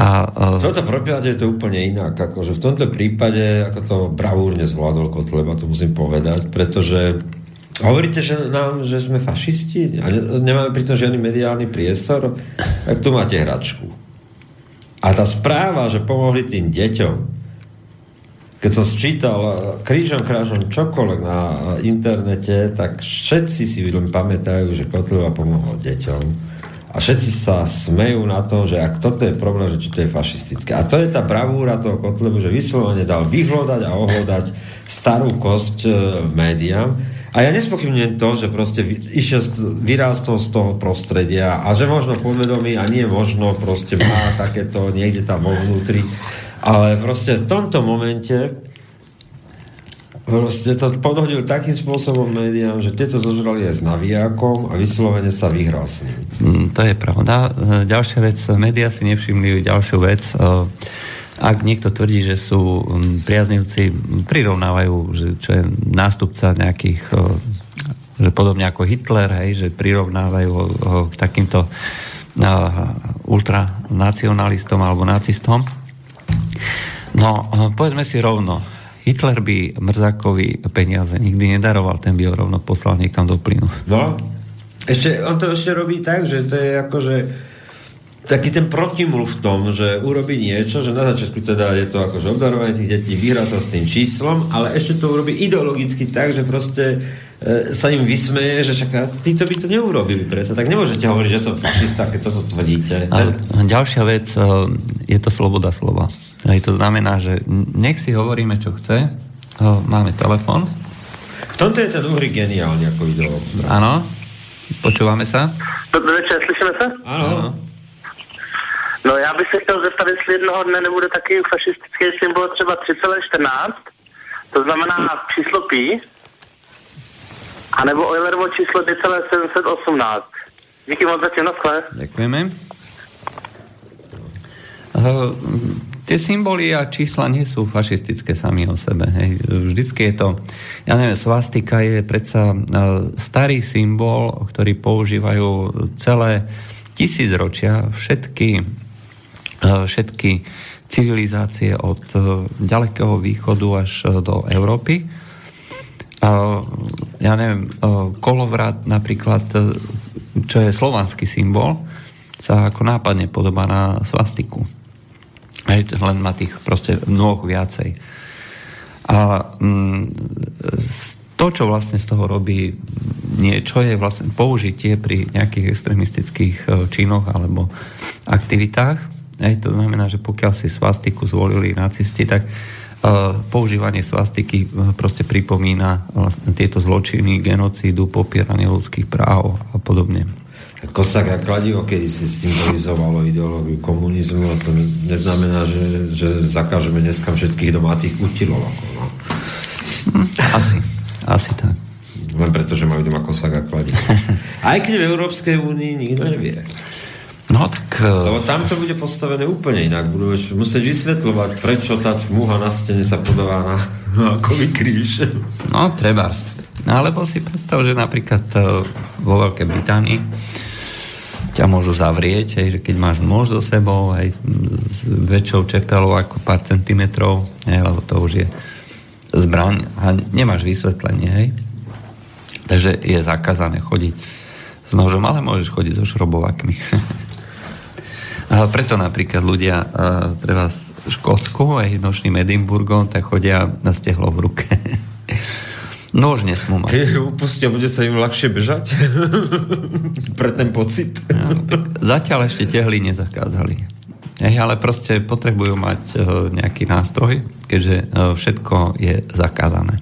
A, uh, v tomto prípade je to úplne inak. Akože v tomto prípade, ako to bravúrne zvládol Kotleba, to musím povedať, pretože hovoríte, že nám, že sme fašisti a nemáme pritom žiadny mediálny priestor, tak tu máte hračku. A tá správa, že pomohli tým deťom, keď som sčítal eh, krížom krážom čokoľvek na internete, tak všetci si veľmi pamätajú, že Kotleba pomohol deťom. A všetci sa smejú na to, že ak toto je problém, že či to je fašistické. A to je tá bravúra toho Kotlebu, že vyslovene dal vyhľadať a ohlodať starú kosť e, médiám. A ja nespochybňujem to, že proste išiel, vyrástol z toho prostredia a že možno podvedomí a nie možno proste má takéto niekde tam vo vnútri ale proste v tomto momente proste to podhodil takým spôsobom médiám, že tieto zožrali aj s navijákom a vyslovene sa vyhral s ním. Mm, to je pravda. E, ďalšia vec, médiá si nevšimli ďalšiu vec. E, ak niekto tvrdí, že sú mm, priaznivci, prirovnávajú, že čo je nástupca nejakých, e, že podobne ako Hitler, hej, že prirovnávajú k takýmto ultranacionalistom alebo nacistom No, povedzme si rovno, Hitler by Mrzákovi peniaze nikdy nedaroval, ten by ho rovno poslal niekam do plynu. No, ešte, on to ešte robí tak, že to je ako, že taký ten protimluv v tom, že urobí niečo, že na začiatku teda je to akože obdarovanie tých detí, vyhrá sa s tým číslom, ale ešte to urobí ideologicky tak, že proste e, sa im vysmeje, že však títo by to neurobili predsa, tak nemôžete hovoriť, že som fašista, keď toto tvrdíte. A ďalšia vec, e, je to sloboda slova. Aj to znamená, že nech si hovoríme, čo chce. E, máme telefon. V tomto je ten uhry geniálny ako ideológ. Áno, počúvame sa. Dobre večer, slyšíme sa? Áno. No já bych se chtěl zeptat, jestli jednoho dne nebude taky fašistický symbol třeba 3,14, to znamená číslo pi, anebo Eulerovo číslo 2,718. Díky moc zatím, naschle. Ďakujeme. Uh, tie symboly a čísla nie sú fašistické sami o sebe. Hej. Vždycky je to, ja neviem, svastika je predsa uh, starý symbol, ktorý používajú celé tisícročia všetky všetky civilizácie od e, ďalekého východu až e, do Európy. Ja neviem, kolovrat napríklad, čo je slovanský symbol, sa ako nápadne podobá na svastiku. Len má tých proste mnoho viacej. A mm, to, čo vlastne z toho robí niečo, je vlastne použitie pri nejakých extremistických činoch alebo aktivitách Hej, to znamená, že pokiaľ si svastiku zvolili nacisti, tak uh, používanie svastiky uh, proste pripomína vlastne tieto zločiny, genocídu, popieranie ľudských práv a podobne. Kosák a kladivo, kedy si symbolizovalo ideológiu komunizmu a to neznamená, že, že zakážeme dneska všetkých domácich utilov. Ako, no. Hm, asi, asi tak. Len preto, že majú doma kosák a kladivo. <laughs> Aj keď v Európskej únii nikto nevie. No tak... Uh... Lebo tam to bude postavené úplne inak. Budú musieť vysvetľovať, prečo tá čmuha na stene sa podobá na, <laughs> na kríž. No, trebárs. No, alebo si predstav, že napríklad uh, vo Veľkej Británii ťa môžu zavrieť, hej, že keď máš nôž so sebou, aj s väčšou čepelou ako pár centimetrov, hej, lebo to už je zbraň a nemáš vysvetlenie, hej. Takže je zakázané chodiť s nožom, ale môžeš chodiť so šrobovákmi. <laughs> A preto napríklad ľudia pre vás v Škótsku aj nočným Edimburgom tak chodia na stehlo v ruke. <laughs> Nož nesmú mať. Keď upustia, bude sa im ľahšie bežať? <laughs> Pre ten pocit? No, zatiaľ ešte tehly nezakázali. Hej, ale proste potrebujú mať uh, nejaký nástroj, keďže uh, všetko je zakázané.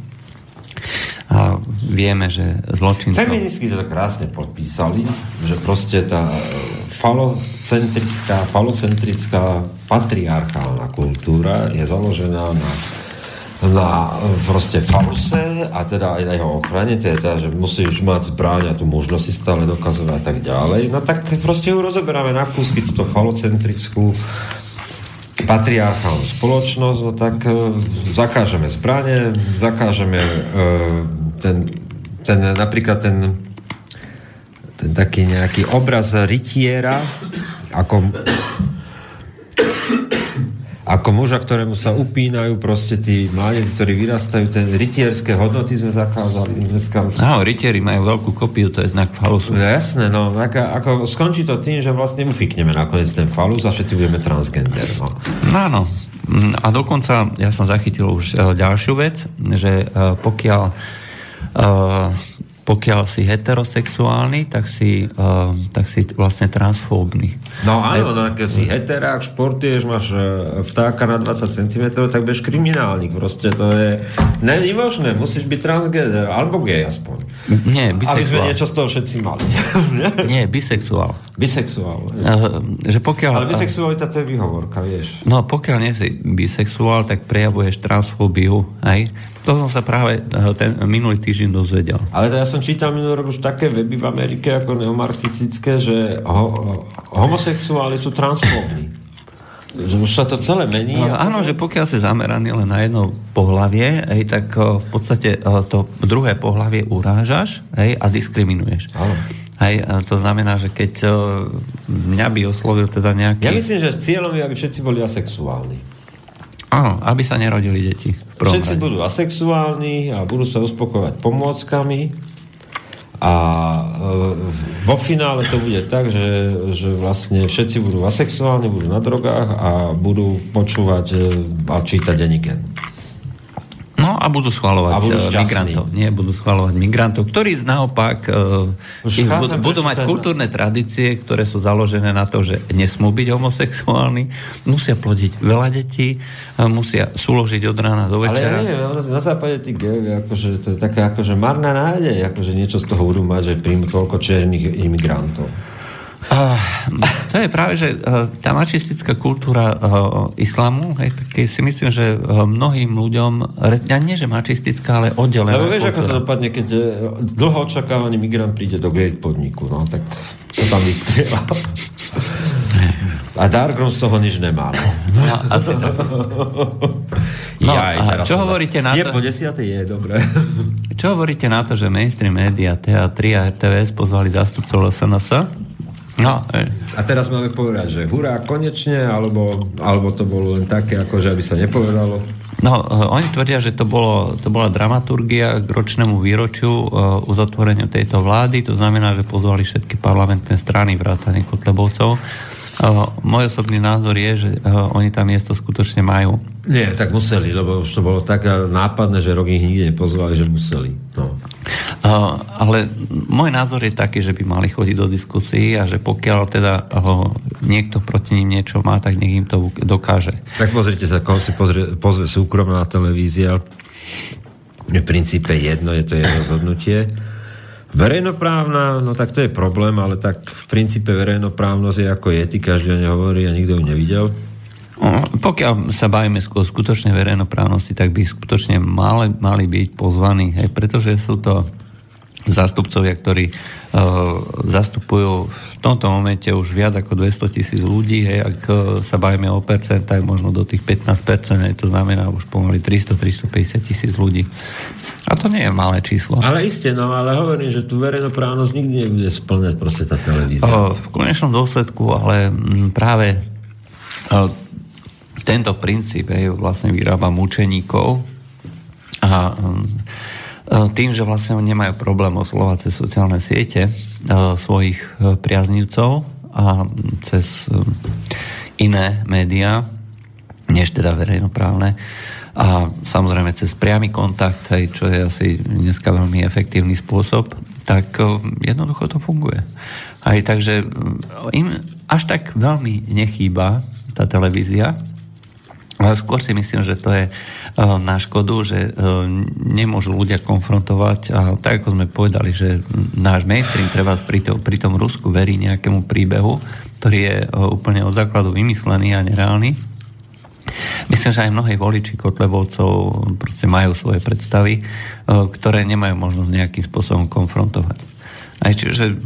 A vieme, že zločincov... Feministky to krásne podpísali, že proste tá falocentrická, falocentrická patriarchálna kultúra je založená na na proste faluse a teda aj na jeho ochrane, teda, že musíš mať zbráň a tú možnosť si stále dokazovať a tak ďalej. No tak proste ju rozoberáme na kúsky, túto falocentrickú patriarchálnu spoločnosť, no tak e, zakážeme zbranie, zakážeme e, ten, ten, napríklad ten, ten taký nejaký obraz rytiera, ako ako muža, ktorému sa upínajú proste tí mladí, ktorí vyrastajú, ten rytierské hodnoty sme zakázali dneska. Áno, rytieri majú veľkú kopiu, to je znak falusu. No, jasné, no, tak, ako skončí to tým, že vlastne ufikneme nakoniec ten falus a všetci budeme transgender, no. No, áno. A dokonca ja som zachytil už e, ďalšiu vec, že e, pokiaľ uh, pokiaľ si heterosexuálny, tak si, uh, tak si vlastne transfóbny. No áno, no, keď si heterák, športuješ, máš uh, vtáka na 20 cm, tak budeš kriminálnik. Proste to je není možné, musíš byť transgender, alebo gay aspoň. Nie, bisexuál. Aby sme niečo z toho všetci mali. <laughs> Nie, bisexuál. Bisexuál. Uh, že pokiaľ, Ale bisexualita to je výhovorka, vieš. No pokiaľ nie si bisexuál, tak prejavuješ transfóbiu, aj? To som sa práve ten minulý týždeň dozvedel. Ale to ja som čítal minulý rok už také weby v Amerike ako neomarxistické, že ho, homosexuáli sú transfóbni. <laughs> Že už sa to celé mení. No, áno, že pokiaľ si zameraný len na jedno pohlavie, hej, tak v podstate to druhé pohlavie urážaš hej, a diskriminuješ. Áno. Hej, to znamená, že keď mňa by oslovil teda nejaký... Ja myslím, že cieľom je, aby všetci boli asexuálni. Áno, aby sa nerodili deti. Všetci budú asexuálni a budú sa uspokojovať pomôckami a e, vo finále to bude tak, že, že vlastne všetci budú asexuálni, budú na drogách a budú počúvať e, a čítať deniken. No a budú schvalovať budú e, migrantov. Nie, budú schvalovať migrantov, ktorí naopak ich budú, budú mať kultúrne tradície, ktoré sú založené na to, že nesmú byť homosexuálni, musia plodiť veľa detí, musia súložiť od rána do večera. Ale ja neviem, na západe tí geovi, akože, to je taká akože marná nádej, akože niečo z toho budú mať, že príjmu toľko černých imigrantov. Uh, to je práve, že uh, tá mačistická kultúra uh, islamu, hej, tak si myslím, že uh, mnohým ľuďom, ja nie že mačistická, ale oddelená Ale vieš, kultúra. ako to dopadne, keď dlho očakávaný migrant príde do gate podniku, no tak sa tam vystriela. A Darkroom z toho nič nemá. No, no asi tak. <laughs> No, Jaj, čo hovoríte na to... Je po desiatej, je, dobre. Čo hovoríte na to, že mainstream média, TA3 a RTVS pozvali zástupcov SNS No, e. A teraz máme povedať, že hurá, konečne, alebo, alebo to bolo len také, ako že aby sa nepovedalo? No, uh, oni tvrdia, že to, bolo, to bola dramaturgia k ročnému výročiu uh, uzatvoreniu tejto vlády, to znamená, že pozvali všetky parlamentné strany vrátane Kotlebovcov môj osobný názor je, že oni tam miesto skutočne majú. Nie, tak museli, lebo už to bolo tak nápadné, že rok ich nikde nepozvali, že museli. No. Uh, ale môj názor je taký, že by mali chodiť do diskusí a že pokiaľ teda uh, niekto proti ním niečo má, tak nech im to dokáže. Tak pozrite sa, koho si pozrie, pozrie súkromná televízia. V princípe jedno, je to je rozhodnutie Verejnoprávna, no tak to je problém, ale tak v princípe verejnoprávnosť je ako je, ty každý o hovorí a nikto ju nevidel. Pokiaľ sa bavíme o skutočnej verejnoprávnosti, tak by skutočne mali, mali byť pozvaní, hej, pretože sú to zástupcovia, ktorí uh, zastupujú v tomto momente už viac ako 200 tisíc ľudí. Hej, ak uh, sa bavíme o percentách, možno do tých 15%, hej, to znamená už pomaly 300-350 tisíc ľudí. A to nie je malé číslo. Ale iste, no ale hovorím, že tu verejnoprávnosť nikdy nebude splňať proste tá televízia. O, v konečnom dôsledku, ale m, práve o, tento princíp je, vlastne vyrába mučeníkov a m, tým, že vlastne nemajú problém oslovať cez sociálne siete svojich o, priaznivcov a cez o, iné médiá, než teda verejnoprávne, a samozrejme cez priamy kontakt, hej, čo je asi dneska veľmi efektívny spôsob, tak jednoducho to funguje. Aj takže im až tak veľmi nechýba tá televízia. Ale skôr si myslím, že to je na škodu, že nemôžu ľudia konfrontovať a tak ako sme povedali, že náš mainstream treba pri, to, pri tom Rusku verí nejakému príbehu, ktorý je úplne od základu vymyslený a nereálny. Myslím, že aj mnohí voliči Kotlebovcov proste majú svoje predstavy, ktoré nemajú možnosť nejakým spôsobom konfrontovať. Aj čiže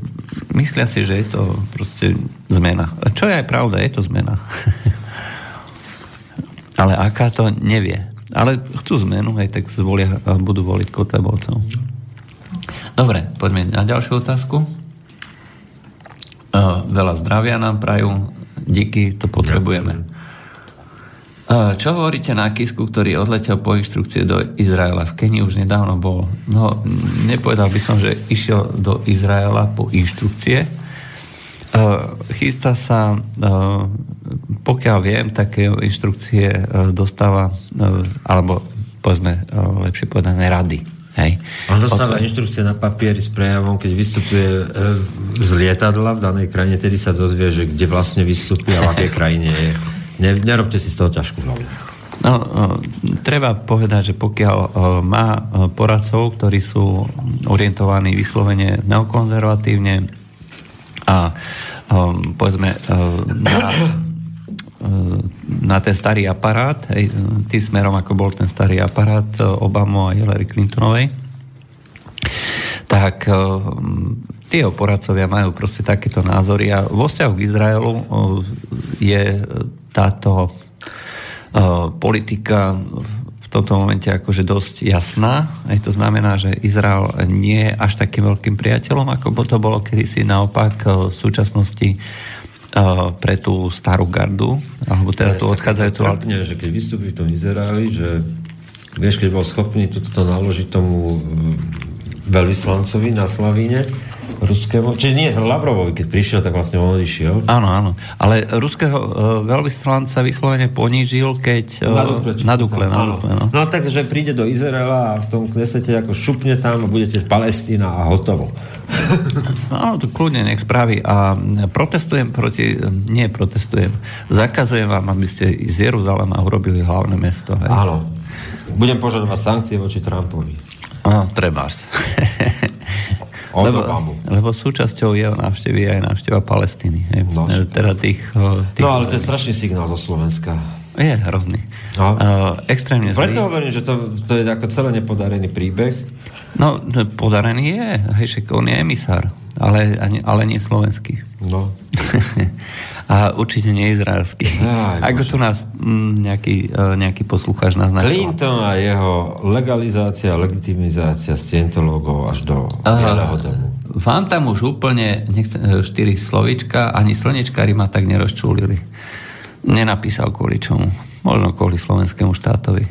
myslia si, že je to proste zmena. Čo je aj pravda, je to zmena. <laughs> Ale aká to nevie. Ale chcú zmenu, aj tak zvolia, budú voliť Kotlebovcov. Dobre, poďme na ďalšiu otázku. Veľa zdravia nám prajú. Díky, to potrebujeme. Čo hovoríte na Kisku, ktorý odletel po inštrukcie do Izraela? V Kenii už nedávno bol. No, nepovedal by som, že išiel do Izraela po inštrukcie. Chystá sa, pokiaľ viem, také inštrukcie dostáva, alebo povedzme, lepšie povedané, rady. Hej. On dostáva Odsve... inštrukcie na papieri s prejavom, keď vystupuje z lietadla v danej krajine, tedy sa dozvie, že kde vlastne vystupuje a v akej krajine je. Ne, nerobte si z toho ťažkú hlavu. No, treba povedať, že pokiaľ má poradcov, ktorí sú orientovaní vyslovene neokonzervatívne a povedzme na, na ten starý aparát, hej, tým smerom, ako bol ten starý aparát Obama a Hillary Clintonovej, tak tie poradcovia majú proste takéto názory a vo vzťahu k Izraelu je táto uh, politika v tomto momente akože dosť jasná. Aj to znamená, že Izrael nie je až takým veľkým priateľom, ako to bolo kedysi naopak uh, v súčasnosti uh, pre tú starú gardu, alebo teda tu odchádzajú tu... Trápne, že keď vystúpi v tom Izraeli, že vieš, keď bol schopný toto naložiť tomu veľvyslancovi na Slavíne, ruskému, čiže nie, Lavrovovi, keď prišiel, tak vlastne on odišiel. Áno, áno. Ale ruského uh, veľvyslanca vyslovene ponížil, keď... Uh, na Dukle. Na Dukle, no. no takže príde do Izraela a v tom knesete ako šupne tam a budete Palestína a hotovo. <laughs> Áno, to kľudne nech spraví. A protestujem proti... Nie protestujem. Zakazujem vám, aby ste z Jeruzalema urobili hlavné mesto. Hej. Áno. Budem požadovať sankcie voči Trumpovi. Áno, trebárs. <laughs> lebo, lebo súčasťou jeho návštevy je aj návšteva Palestíny. No, teda tých, tých, no ale to je strašný signál zo Slovenska. Je hrozný. No. Uh, extrémne zlý. Preto hovorím, že to, to je ako celé nepodarený príbeh. No, podarený je. Hej, on je emisár, ale, ale nie slovenský. No. <laughs> a určite nie izraelský. Aj, Ako tu nás m, mm, nejaký, uh, nejaký poslucháč naznačil. Clinton a jeho legalizácia a legitimizácia scientológov až do Bieleho domu. Vám tam už úplne nechce, e, štyri slovička, ani slnečkári ma tak nerozčúlili. Nenapísal kvôli čomu. Možno kvôli slovenskému štátovi.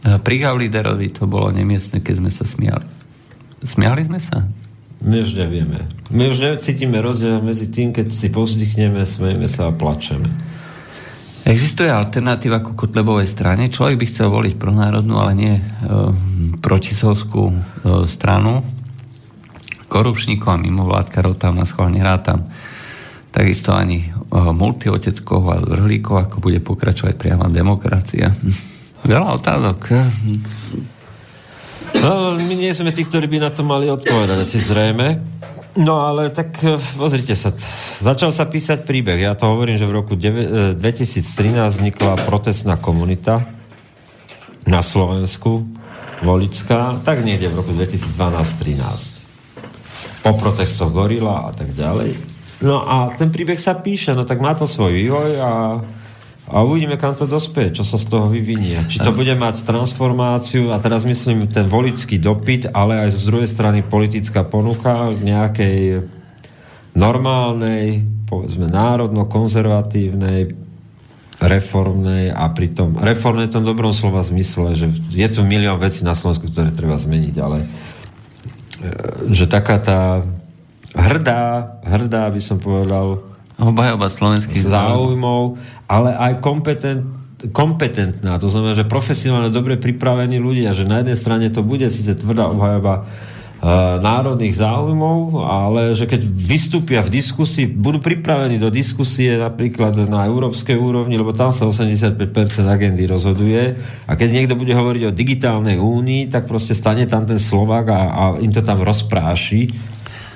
Pri Gavliderovi to bolo nemiestne, keď sme sa smiali. Smiali sme sa? My už nevieme. My už necítime rozdiel medzi tým, keď si povzdychneme, smejeme sa a plačeme. Existuje alternatíva ku Kotlebovej strane. Človek by chcel voliť pronárodnú, ale nie e, protisovskú e, stranu. Korupčníkov a mimovládkarov tam na schvál nerátam. Takisto ani e, multioteckov a vrhlíkov, ako bude pokračovať priama demokracia. <laughs> Veľa otázok. No, my nie sme tí, ktorí by na to mali odpovedať, asi zrejme. No ale tak eh, pozrite sa, začal sa písať príbeh. Ja to hovorím, že v roku 2013 eh, vznikla protestná komunita na Slovensku, voličská, tak niekde v roku 2012-13. Po protestoch Gorila a tak ďalej. No a ten príbeh sa píše, no tak má to svoj vývoj a a uvidíme, kam to dospie, čo sa z toho vyvinie. Či to bude mať transformáciu, a teraz myslím ten volický dopyt, ale aj z druhej strany politická ponuka nejakej normálnej, povedzme národno-konzervatívnej, reformnej a pritom reformnej v tom dobrom slova zmysle, že je tu milión vecí na Slovensku, ktoré treba zmeniť, ale e, že taká tá hrdá, hrdá by som povedal, Obhajoba slovenských záujmov, ale aj kompetent, kompetentná, to znamená, že profesionálne dobre pripravení ľudia, že na jednej strane to bude síce tvrdá obhajoba národných záujmov, ale že keď vystúpia v diskusii, budú pripravení do diskusie napríklad na európskej úrovni, lebo tam sa 85% agendy rozhoduje. A keď niekto bude hovoriť o digitálnej únii, tak proste stane tam ten Slovak a, a im to tam rozpráši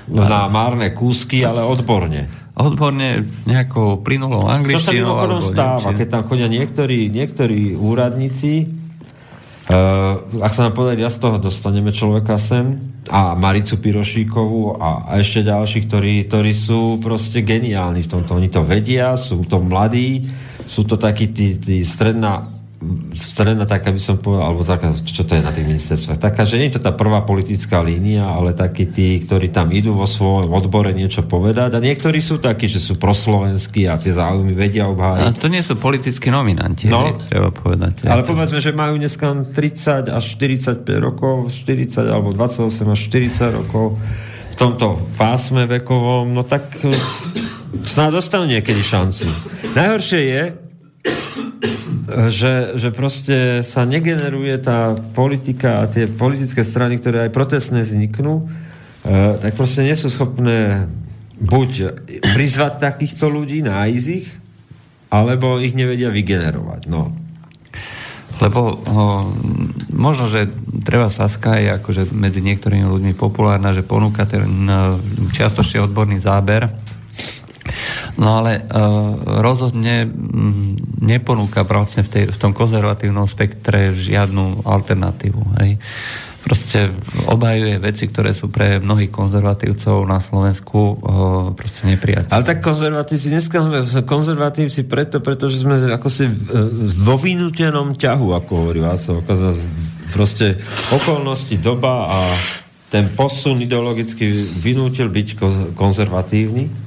na márne kúsky, ale odborne. Odborne nejakou plynulou angličtinou. Čo sa stáva, keď tam chodia niektorí, niektorí úradníci, Uh, ak sa nám podarí, ja z toho dostaneme človeka sem a Maricu Pirošíkovú a, a ešte ďalší, ktorí, ktorí sú proste geniálni v tomto. Oni to vedia, sú to mladí, sú to takí tí, tí stredná stredná taká by som povedal, alebo taká, čo to je na tých ministerstvách, taká, že nie je to tá prvá politická línia, ale takí tí, ktorí tam idú vo svojom odbore niečo povedať a niektorí sú takí, že sú proslovenskí a tie záujmy vedia obhájiť. A to nie sú politickí nominanti, no, hej, treba povedať. Ale povedzme, že majú dneska 30 až 45 rokov, 40 alebo 28 až 40 rokov v tomto pásme vekovom, no tak eh, snáď dostanú niekedy šancu. Najhoršie je, že, že proste sa negeneruje tá politika a tie politické strany, ktoré aj protestné vzniknú, e, tak proste nie sú schopné buď prizvať takýchto ľudí, nájsť ich, alebo ich nevedia vygenerovať. No. Lebo o, možno, že treba Saska je akože medzi niektorými ľuďmi populárna, že ponúka ten čiastočne odborný záber No ale uh, rozhodne m, neponúka vlastne v, tej, v tom konzervatívnom spektre žiadnu alternatívu. Hej. Proste obhajuje veci, ktoré sú pre mnohých konzervatívcov na Slovensku uh, proste nepriateľné. Ale tak konzervatívci, dneska sme konzervatívci preto, pretože sme ako si vo vynútenom ťahu, ako hovorí Václav Proste okolnosti, doba a ten posun ideologicky vynútil byť konzervatívny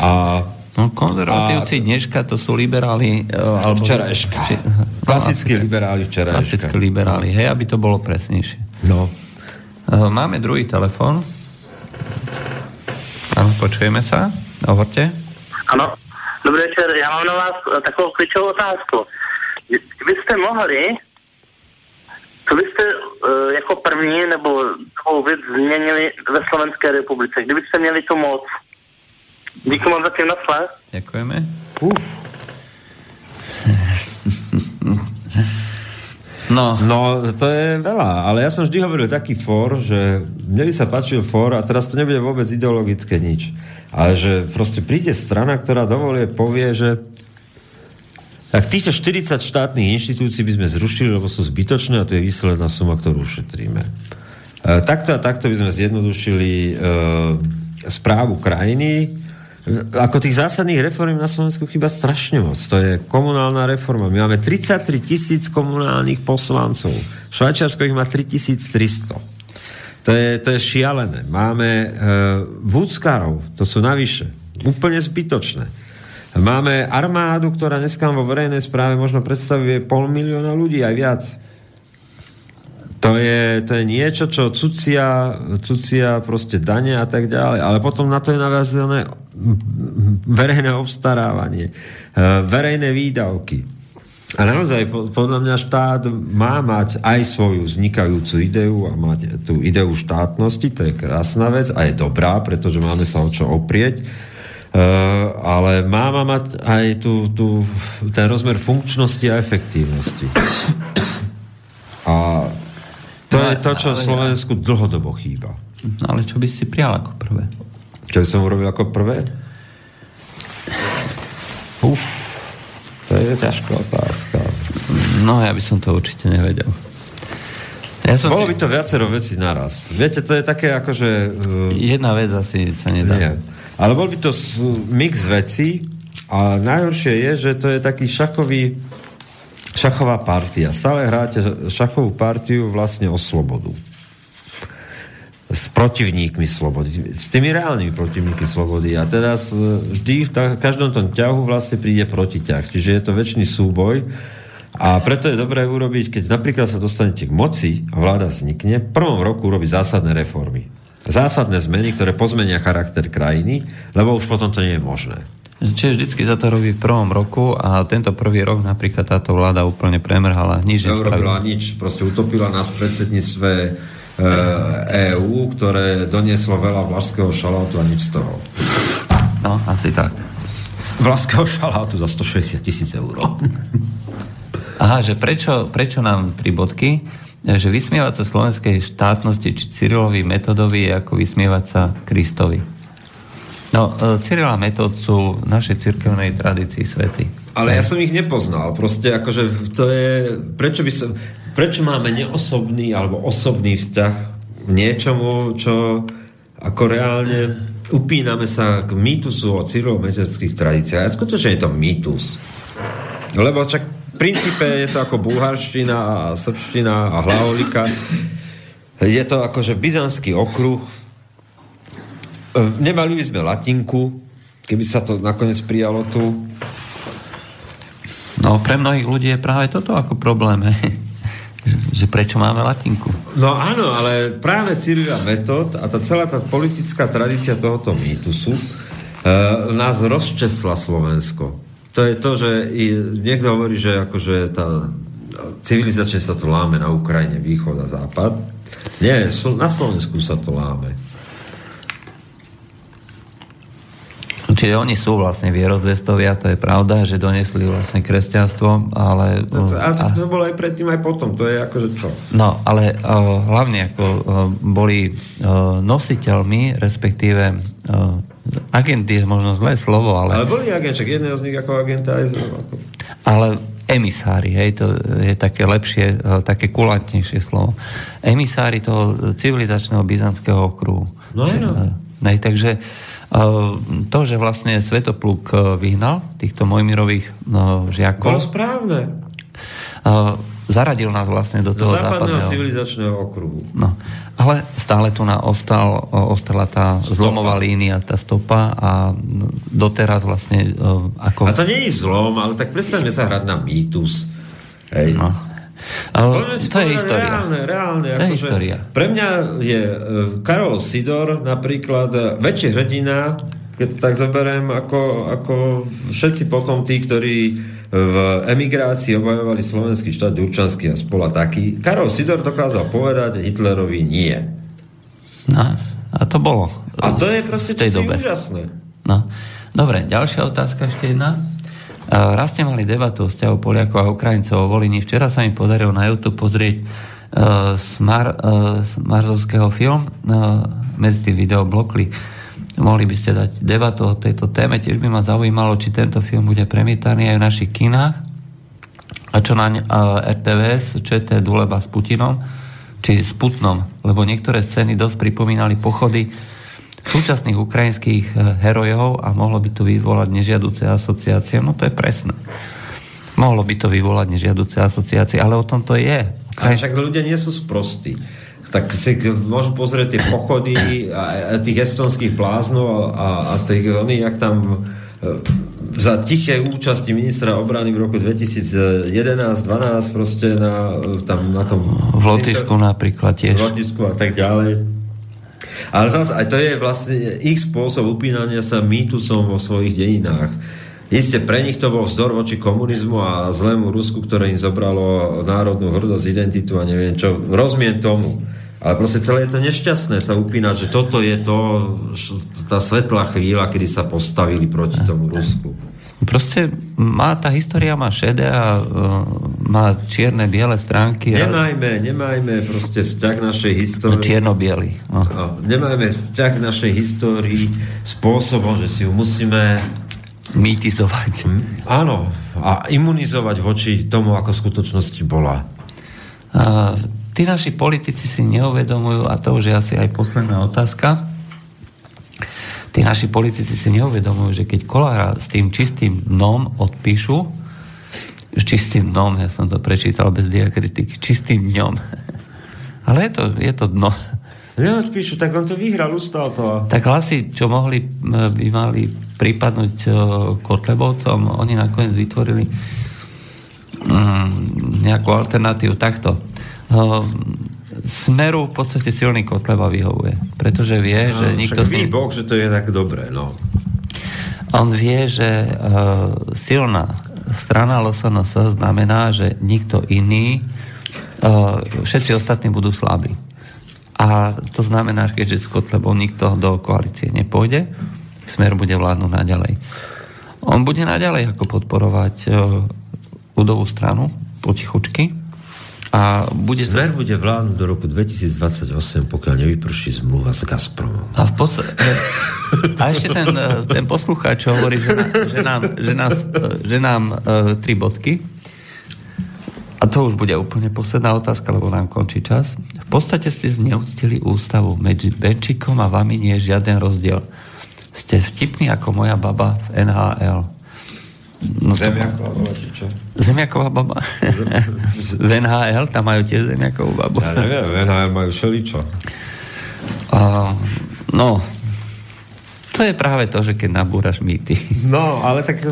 a No, konzervatívci a... dneška to sú liberáli... Uh, alebo... Včerajška. Či... No, Klasickí liberáli včerajška. Klasickí liberáli, hej, aby to bolo presnejšie. No. Uh, máme druhý telefon. Áno, počujeme sa. Hovorte. Ano. Dobrý večer, já mám na vás eh, takovou klíčovou otázku. Kdybyste mohli, co byste uh, jako první nebo takovou věc změnili ve Slovenské republice? Kdybyste měli tu moc, Díky moc zatím nasle. Ďakujeme. Uf. No. no, to je veľa, ale ja som vždy hovoril taký for, že mne by sa páčil for a teraz to nebude vôbec ideologické nič. Ale že proste príde strana, ktorá dovolie, povie, že tak týchto 40 štátnych inštitúcií by sme zrušili, lebo sú zbytočné a to je výsledná suma, ktorú ušetríme. E, takto a takto by sme zjednodušili e, správu krajiny, ako tých zásadných reform na Slovensku chyba strašne moc. To je komunálna reforma. My máme 33 tisíc komunálnych poslancov. Švajčiarsko ich má 3300. To je, to je šialené. Máme e, vúckárov, to sú navyše. Úplne zbytočné. Máme armádu, ktorá dneska vo verejnej správe možno predstavuje pol milióna ľudí, aj viac. To je, to je niečo, čo cucia, cucia proste dane a tak ďalej. Ale potom na to je naviazané verejné obstarávanie, e, verejné výdavky. A naozaj, podľa mňa štát má mať aj svoju vznikajúcu ideu a mať tú ideu štátnosti, to je krásna vec a je dobrá, pretože máme sa o čo oprieť. Uh, ale má mať aj tú, tú, ten rozmer funkčnosti a efektívnosti. A to no, je to, čo ale, Slovensku dlhodobo chýba. No, ale čo by si prijal ako prvé? Čo by som urobil ako prvé? Uf, to je ťažká otázka. No, ja by som to určite nevedel. Ja som Bolo si... by to viacero vecí naraz. Viete, to je také ako, že... Uh... Jedna vec asi sa nedá. Nie. Ale bol by to mix vecí a najhoršie je, že to je taký šakový šachová partia. Stále hráte šachovú partiu vlastne o slobodu. S protivníkmi slobody. S tými reálnymi protivníkmi slobody. A teraz e, vždy v každom tom ťahu vlastne príde protiťah. Čiže je to väčší súboj. A preto je dobré urobiť, keď napríklad sa dostanete k moci a vláda vznikne, v prvom roku urobiť zásadné reformy. Zásadné zmeny, ktoré pozmenia charakter krajiny, lebo už potom to nie je možné. Čiže vždycky sa to robí v prvom roku a tento prvý rok napríklad táto vláda úplne premrhala. Nič neurobila nič, proste utopila nás v predsedníctve EÚ, ktoré donieslo veľa vlašského šalátu a nič z toho. No, asi tak. Vlašského šalátu za 160 tisíc eur. Aha, že prečo, prečo nám tri bodky? Že vysmievať sa slovenskej štátnosti či Cyrilovi metodovi je ako vysmievať sa Kristovi. No, e, Cyril a Metod sú v našej cirkevnej tradícii svety. Ale ja som ich nepoznal. Proste akože to je... Prečo by som prečo máme neosobný alebo osobný vzťah k niečomu, čo ako reálne upíname sa k mýtusu o cyrilometodických tradíciách. A skutočne je to mýtus. Lebo čak v princípe je to ako bulharština a srbština a hlavolika. Je to akože byzantský okruh. Nemali by sme latinku, keby sa to nakoniec prijalo tu. No, pre mnohých ľudí je práve toto ako problém že prečo máme latinku. No áno, ale práve Cyrila Metod a tá celá tá politická tradícia tohoto mýtusu e, nás rozčesla Slovensko. To je to, že i, niekto hovorí, že akože tá civilizačne sa to láme na Ukrajine, východ a západ. Nie, na Slovensku sa to láme. Čiže oni sú vlastne vierozvestovia, to je pravda, že donesli vlastne kresťanstvo, ale... To, to, a to, to bolo aj predtým, aj potom, to je akože čo? No, ale uh, hlavne ako uh, boli uh, nositeľmi, respektíve uh, agenty je možno zlé slovo, ale... Ale boli agent, jedného z nich ako agenta aj z... Ale emisári, hej, to je také lepšie, uh, také kulantnejšie slovo. Emisári toho civilizačného byzantského okruhu. No, no. Hej, takže to, že vlastne Svetopluk e, vyhnal týchto Mojmirových no, žiakov... Bolo správne. Zaradil nás vlastne do toho do západného, západného civilizačného okruhu. No. Ale stále tu na ostal, ostala tá stopa. zlomová línia, tá stopa a doteraz vlastne e, ako... A to nie je zlom, ale tak predstavme sa hrať na mýtus. Hej. No. Ale to je história. Reálne, reálne. To je akože história. Pre mňa je uh, Karol Sidor napríklad uh, väčší hrdina, keď to tak zoberiem, ako, ako všetci potom tí, ktorí v emigrácii obajovali slovenský štát Durčanský a spola taký. Karol Sidor dokázal povedať Hitlerovi nie. No, a to bolo. A to je proste to dobe. úžasné. No. Dobre, ďalšia otázka ešte jedna. Raz ste mali debatu o vzťahu Poliakov a Ukrajincov o Volini. Včera sa mi podarilo na YouTube pozrieť uh, Smar, uh, Marzovského film uh, medzi tým videoblokli. Mohli by ste dať debatu o tejto téme. Tiež by ma zaujímalo, či tento film bude premietaný aj v našich kinách a čo na uh, RTVS, ČT Duleba s Putinom, či s Putnom, lebo niektoré scény dosť pripomínali pochody súčasných ukrajinských eh, herojov a mohlo by to vyvolať nežiaduce asociácie. No to je presné. Mohlo by to vyvolať nežiaduce asociácie, ale o tom to je. Ale však ľudia nie sú sprostí. Tak si môžu pozrieť tie pochody a, a tých estonských bláznov a, a tých, oni, jak tam eh, za tiché účasti ministra obrany v roku 2011-12 proste na, tam, na tom... V Lotyšsku napríklad tiež. V Lotyšsku a tak ďalej ale zase aj to je vlastne ich spôsob upínania sa mýtusom vo svojich dejinách. Isté, pre nich to bol vzdor voči komunizmu a zlému Rusku, ktoré im zobralo národnú hrdosť, identitu a neviem čo. Rozmien tomu. Ale proste celé je to nešťastné sa upínať, že toto je to, tá svetlá chvíľa, kedy sa postavili proti tomu Rusku. Proste má, tá história má šedé a uh, má čierne, biele stránky. Nemajme, nemajme proste vzťah našej histórii. No, čierno-biely. No. No, nemajme vzťah našej histórii spôsobom, že si ju musíme mýtizovať. Hm? Áno, a imunizovať voči tomu, ako v skutočnosti bola. A, tí naši politici si neuvedomujú, a to už je asi aj posledná otázka, tí naši politici si neuvedomujú, že keď Kolára s tým čistým dnom odpíšu, s čistým dnom, ja som to prečítal bez diakritiky, čistým dňom. <laughs> Ale je to, je to dno. <laughs> Neodpíšu, tak on to vyhral, ustal to. Tak hlasy, čo mohli, by mali pripadnúť Kotlebovcom, oni nakoniec vytvorili um, nejakú alternatívu takto. Um, Smeru v podstate silný Kotleba vyhovuje. Pretože vie, no, že nikto... Však ním... Boh, že to je tak dobré, no. On vie, že uh, silná strana LSNS znamená, že nikto iný, uh, všetci ostatní budú slabí. A to znamená, že keďže s Kotlebom nikto do koalície nepôjde, Smer bude vládnuť naďalej. On bude naďalej ako podporovať uh, ľudovú stranu potichučky, a bude Smer sa... bude vládnuť do roku 2028, pokiaľ nevyprší zmluva s Gazpromom. A, v pos... a ešte ten, e, ten poslucháč hovorí, že, na, že nám, že nás, že nám uh, tri bodky. A to už bude úplne posledná otázka, lebo nám končí čas. V podstate ste zneúctili ústavu. Medzi Benčikom a vami nie je žiaden rozdiel. Ste vtipní ako moja baba v NHL. No Zemiaková baba, či čo? Zemiaková baba. <laughs> v NHL tam majú tiež zemiakovú babu. Ja neviem, v NHL majú šeličo. Uh, no, to je práve to, že keď nabúraš mýty. <laughs> No, ale tak...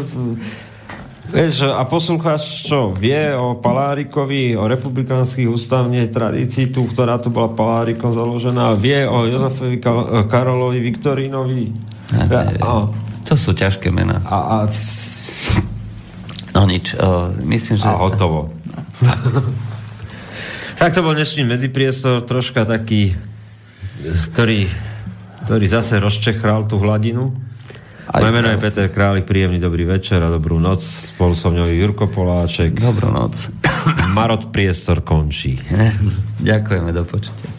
Vieš, a poslúchač čo, vie o Palárikovi, o republikánskych ústavnej tradícii, tu, ktorá tu bola Palárikom založená, vie o Jozefovi Karolovi Viktorínovi. Ja, a, to sú ťažké mená. A, a No nič, uh, myslím, že... A hotovo. tak to bol dnešný medzipriestor, troška taký, ktorý, ktorý zase rozčechral tú hladinu. Aj Moje meno je Peter Králik, príjemný dobrý večer a dobrú noc. Spolu so mňou Jurko Poláček. Dobrú noc. Marot priestor končí. <laughs> Ďakujeme, do počutia.